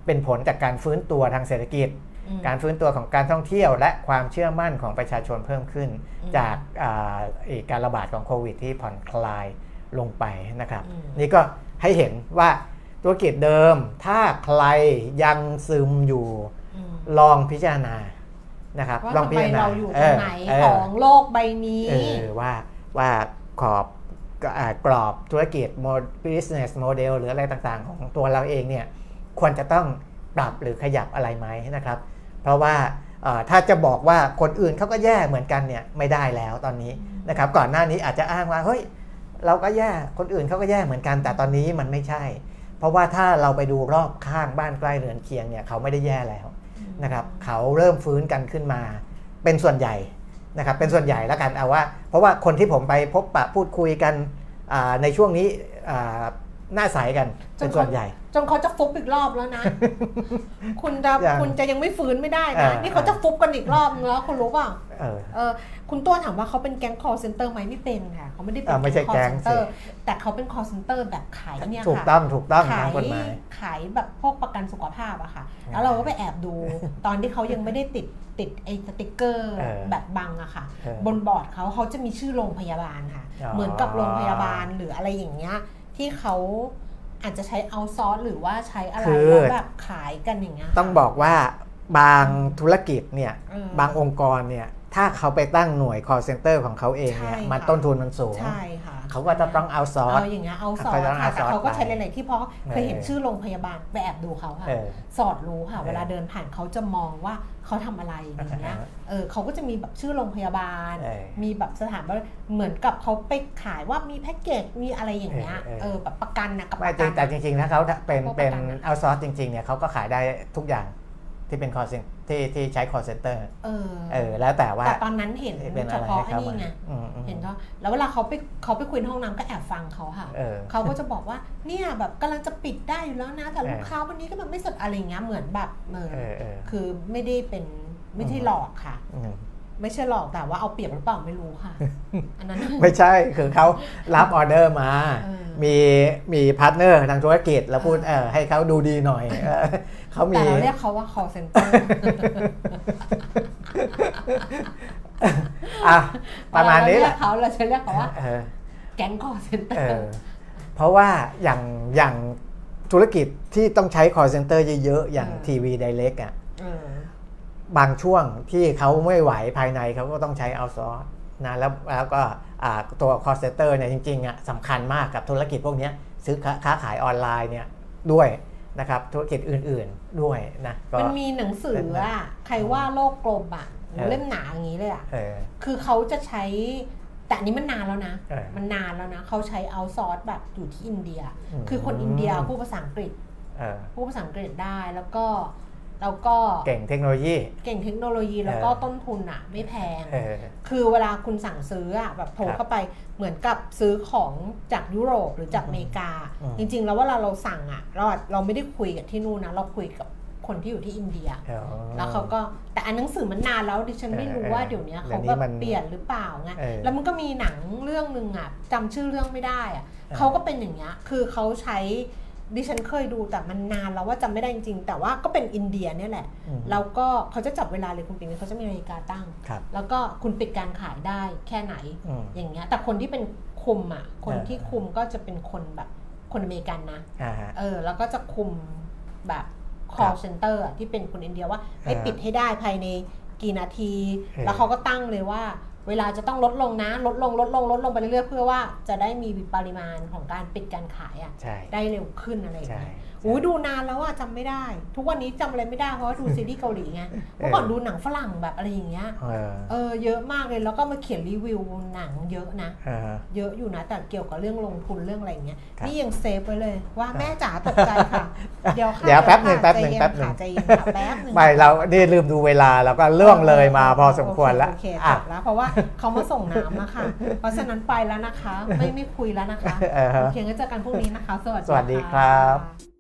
เป็นผลจากการฟื้นตัวทางเศรษฐกิจ
อืม
การฟื้นตัวของการท่องเที่ยว และความเชื่อมั่นของประชาชนเพิ่มขึ้น
อืม
จากอ่าเอ่อการระบาดของโควิดที่ผ่อนคลายลงไปนะครับ
อืม
นี่ก็ให้เห็นว่าธุรกิจเดิม ถ้าใครยังซึมอยู่
อืม
ลองพิจารณานะครับ
ว่า
ลอง
ทำ
พิ
ไม
จารณา
เราอยู่ตรงไหน
เออ
ของโลกใบนี้
เออว่าว่าขอบอ่า กรอบธุรกิจ business model หรืออะไรต่างๆ ของตัวเราเองเนี่ยควรจะต้องปรับหรือขยับอะไรไหมนะครับ เพราะว่าถ้าจะบอกว่าคนอื่นเขาก็แย่เหมือนกันเนี่ยไม่ได้แล้วตอนนี้นะครับ ก่อนหน้านี้อาจจะอ้างว่าเฮ้ยเราก็แย่คนอื่นเขาก็แย่เหมือนกัน แต่ตอนนี้มันไม่ใช่ เพราะว่าถ้าเราไปดูรอบข้างบ้านใกล้เรือนเคียงเนี่ยเขาไม่ได้แย่แล้วนะครับ เขาเริ่มฟื้นกันขึ้นมา เป็นส่วนใหญ่ นะครับเป็นส่วนใหญ่แล้วกันเอาว่า เพราะว่าคนที่ผมไปพบปะพูดคุยกันในช่วงนี้อ่าหน้าใสกันเป็นส่วนใหญ่
จนเขาจะฟุบอีกรอบแล้วนะ คุณจะ
ยัง
คุณจะยังไม่ฟื้นไม่ได้
เอ
นะ
อ
นี่เขาจะฟุบกันอีกรอบนึงแล้วคุณรู้เปล่า
เออ
เออคุณตัวถามว่าเขาเป็นแก๊ง call center ไหมไม่เป็นค่ะเขาไม่ได้เป็น
อ่าไม่ใช่
call
แก๊ง
center
สิ
แต่เขาเป็น call center แบบขายเนี่ย
ถูก
ค่ะ
ต้องถูกต้อง
ขา
ตาม
ย
กฎหมาย
ขายแบบพวกประกันสุขภาพอะค่ะแล้วเราก็ไปแอบดู ตอนที่เขายังไม่ได้ติดติดไอ้สติกเกอร์
เออ
แบบบังอะค่ะ
เออบ
นบอร์ดเขาเขาจะมีชื่อโรงพยาบาลค่ะ
อ๋อ
เหมือนกับโรงพยาบาลหรืออะไรอย่างเงี้ยที่เขา อาจจะใช้เอาซอร์หรือว่าใช้อะไร
คือ
แล้วแบบขายกันอย่างเงี้ย
ต้องบอกว่าบางธุรกิจเนี่ย
เออ
บางองค์กรเนี่ย ถ้าเขาไปตั้งหน่วย call center ของเขาเองเนี่ย
ใช่
มัน
ค่ะ
ต้นทุนมันสูง
ใช่ค่ะ
เขาก็จะต้องเอาซอส
เอาอย่างเงี้ยเอาซอ
เขา
ร์
จะต้อง
ค่ะ
เอาซอร์
แต่เขาก็ใช้
ไป
หลายๆที่เพราะเคยเห็น
เออ
ชื่อโรงพยาบาลไปแอบดูเขาค่ะ
เออ
สอดรู้ค่ะ
เออ
เวลาเดินผ่านเขาจะมองว่าเขาทำอะไรอย่างเงี้ย
อ่าฮะ
เออเขาก็จะมีแบบชื่อโรงพยาบาล
เออ
มีแบบสถานบริเหมือนกับเขาไปขายว่ามีแพ็กเกจมีอะไรอย่างเงี้ย
เออเออ
เออแบบประกันนะกับป
ไม่
ระ
จริ
กั
ง
น
แต่จริงๆถ้าเขาเป็น
พวกประกัน
เป็น
อะ
เอาซอสจริงๆเนี่ยเขาก็ขายได้ทุกอย่างที่เป็น call center ที่ที่ใช้ call center
เออ
เออ แล้วแต่ว่า
แต่ตอนนั้นเห็น
เป็น
เฉ
อะไร
พาะ
ให้
ไอ้
เขา
นี่
มา
ไง
อืมอืม
เห็นก็แล้วเวลาเขาไปเขาไปคุยในห้องน้ำก็แอบฟังเขาค่ะ
เออ
เขาก็จะบอกว่าเนี่ยแบบกำลังจะปิดได้อยู่แล้วนะ แต่
เออ
ลูกค้าวันนี้ก็แบบไม่สดอะไรอย่างเงี้ยเหมือนแบบเออ
เออเออ
คือไม่ได้เป็นไม่ใช่หลอกค่ะ
อืม
ไม่ใช่หลอกแต่ว่าเอาเปรียบหรือเปล่าไม่รู้ค่ะ อันนั้น
ไม่ใช่คือเขารับออเดอร์มา
เออ
มีมี partner ทางธุรกิจแล้วพูดเออให้เขาดูดีหน่อย เออเขามี
แต่เราเรียกเขาว่า call center
อะประมาณนี้แห
เร
ละ
เรียกเขาเราจะเรียกเขาว่า
เออ
แก๊ง call center
เออเพราะว่าอย่างอย่างธุรกิจที่ต้องใช้ call center เยอะๆ อย่าง
เออ
ทีวีไดเ c กอะ
เออ
บางช่วงที่เขาไม่ไหวภายในเขาก็ต้องใช้เอาซอร์นะแล้วแล้วก็อ่าตัว call center เนี่ยจริงๆอะสำคัญมากกับธุรกิจพวกเนี้ยซื้อค้าค้าขายออนไลน์เนี่ยด้วย นะครับธุรกิจอื่นๆด้วยนะก็
มันมีหนังสืออะใครว่าโลกกลมอะ
เออ
เล่มหนาอย่างนี้เลยอะ
เออ
คือเขาจะใช้แต่อันนี้มันนานแล้วนะ
เออ
มันนานแล้วนะ เขาใช้เอาซอร์สแบบอยู่ที่อินเดีย
อืม
คือคนอินเดียพูดภาษาอังกฤษ
เออ
พูดภาษาอังกฤษได้แล้วก็ แล้วก็
เก่งเทคโนโลยี
เก่งเทคโนโลยีแล้วก็
เออ
ต้นทุนอะไม่แพง
เออ
คือเวลาคุณสั่งซื้ออะแบบโทร
ครับ
เข้าไปเหมือนกับซื้อของจากยุโรปหรือจากอเมริกา
อืม
จริง ๆ แล้วเวลาเราสั่งอะเราอะเราไม่ได้คุยกับที่นู่นนะเราคุยกับคนที่อยู่ที่อินเดีย
อ๋อ
แล้วเขาก็แต่อันหนังสือมันนานแล้วดิฉันไม่รู้
เออ
ว่าเดี๋ยวนี้
เดี๋ย
เขา
วนี้
แบบ
มัน
เปลี่ยนหรือเปล่าไง
เออ
แล้วมันก็มีหนังเรื่องหนึ่งอะจำชื่อเรื่องไม่ได้อะ
เออ
เขาก็เป็นอย่างเงี้ยคือเขาใช้ ดิฉันเคยดูแต่มันนานแล้วว่าจำไม่ได้จริงๆ แต่ว่าก็เป็นอินเดียเนี่ยแหละ
อืม
แล้วก็เขาจะจับเวลาเลยคุณปิงเขาจะมีนาฬิกาตั้ง
ครับ
แล้วก็คุณปิดการขายได้แค่ไหน
อืม
อย่างเงี้ย แต่คนที่เป็นคุมอะ คน
เออ
ที่คุมก็จะเป็นคนแบบคคนอเมริกันนะ
อ่าฮะ
เออ แล้วก็จะคุมแบบ call center อะที่เป็นคนอินเดียว่าให้
อ่า
ปิดให้ได้ภายในกี่นาที
เออ
แล้วเขาก็ตั้งเลยว่า เวลาจะต้องลดลงนะ ลดลงลดลงลดลงไปเรื่อยๆเพื่อว่าจะได้มีปริมาณของการปิดการขายอะ
ใช่
ได้เร็วขึ้นอะไรอย่าง
ใช่
เงี้ย อุ้ยดูนานแล้วอะจำไม่ได้ ทุกวันนี้จำอะไรไม่ได้เพราะว่าดูซีรีส์เกาหลีไงเมื่อก่อนดูหนังฝรั่งแบบอะไรอย่างเงี้ย
เออ
เออเยอะมากเลยแล้วก็มาเขียนรีวิวหนังเยอะนะ
เออ
เยอะอยู่นะแต่เกี่ยวกับเรื่องลงทุนเรื่องอะไรอย่างเงี้ย
ครับ
นี่ยังเซฟไว้เลยว่าแม่จ๋าตกใจค่ะ เดี๋ยวค่ะ
เดี๋ยวแป๊บหนึ่ง
ค่ะ
แป๊บหนึ่ง
ใจเย็
แป๊บหนึ่ง
ค่ะใจเย็นค่ะแป๊บหนึ่ง
ไม่เรานี่ลืมดูเวลาแล้วก็ล่วงเลยมาพอสมควรแล้ว
โอเคจ
อะ
บแล้วเพราะว่าเขามาส่งน้ำนะคะเพราะฉะนั้นไปแล้วนะคะ ไม่ไม่คุยแล้วนะคะ
เออฮะ
โอเคงั้นเจอกันพรุ่งนี้นะคะ สวัสดี
สวัสดีครับ
ค่ะ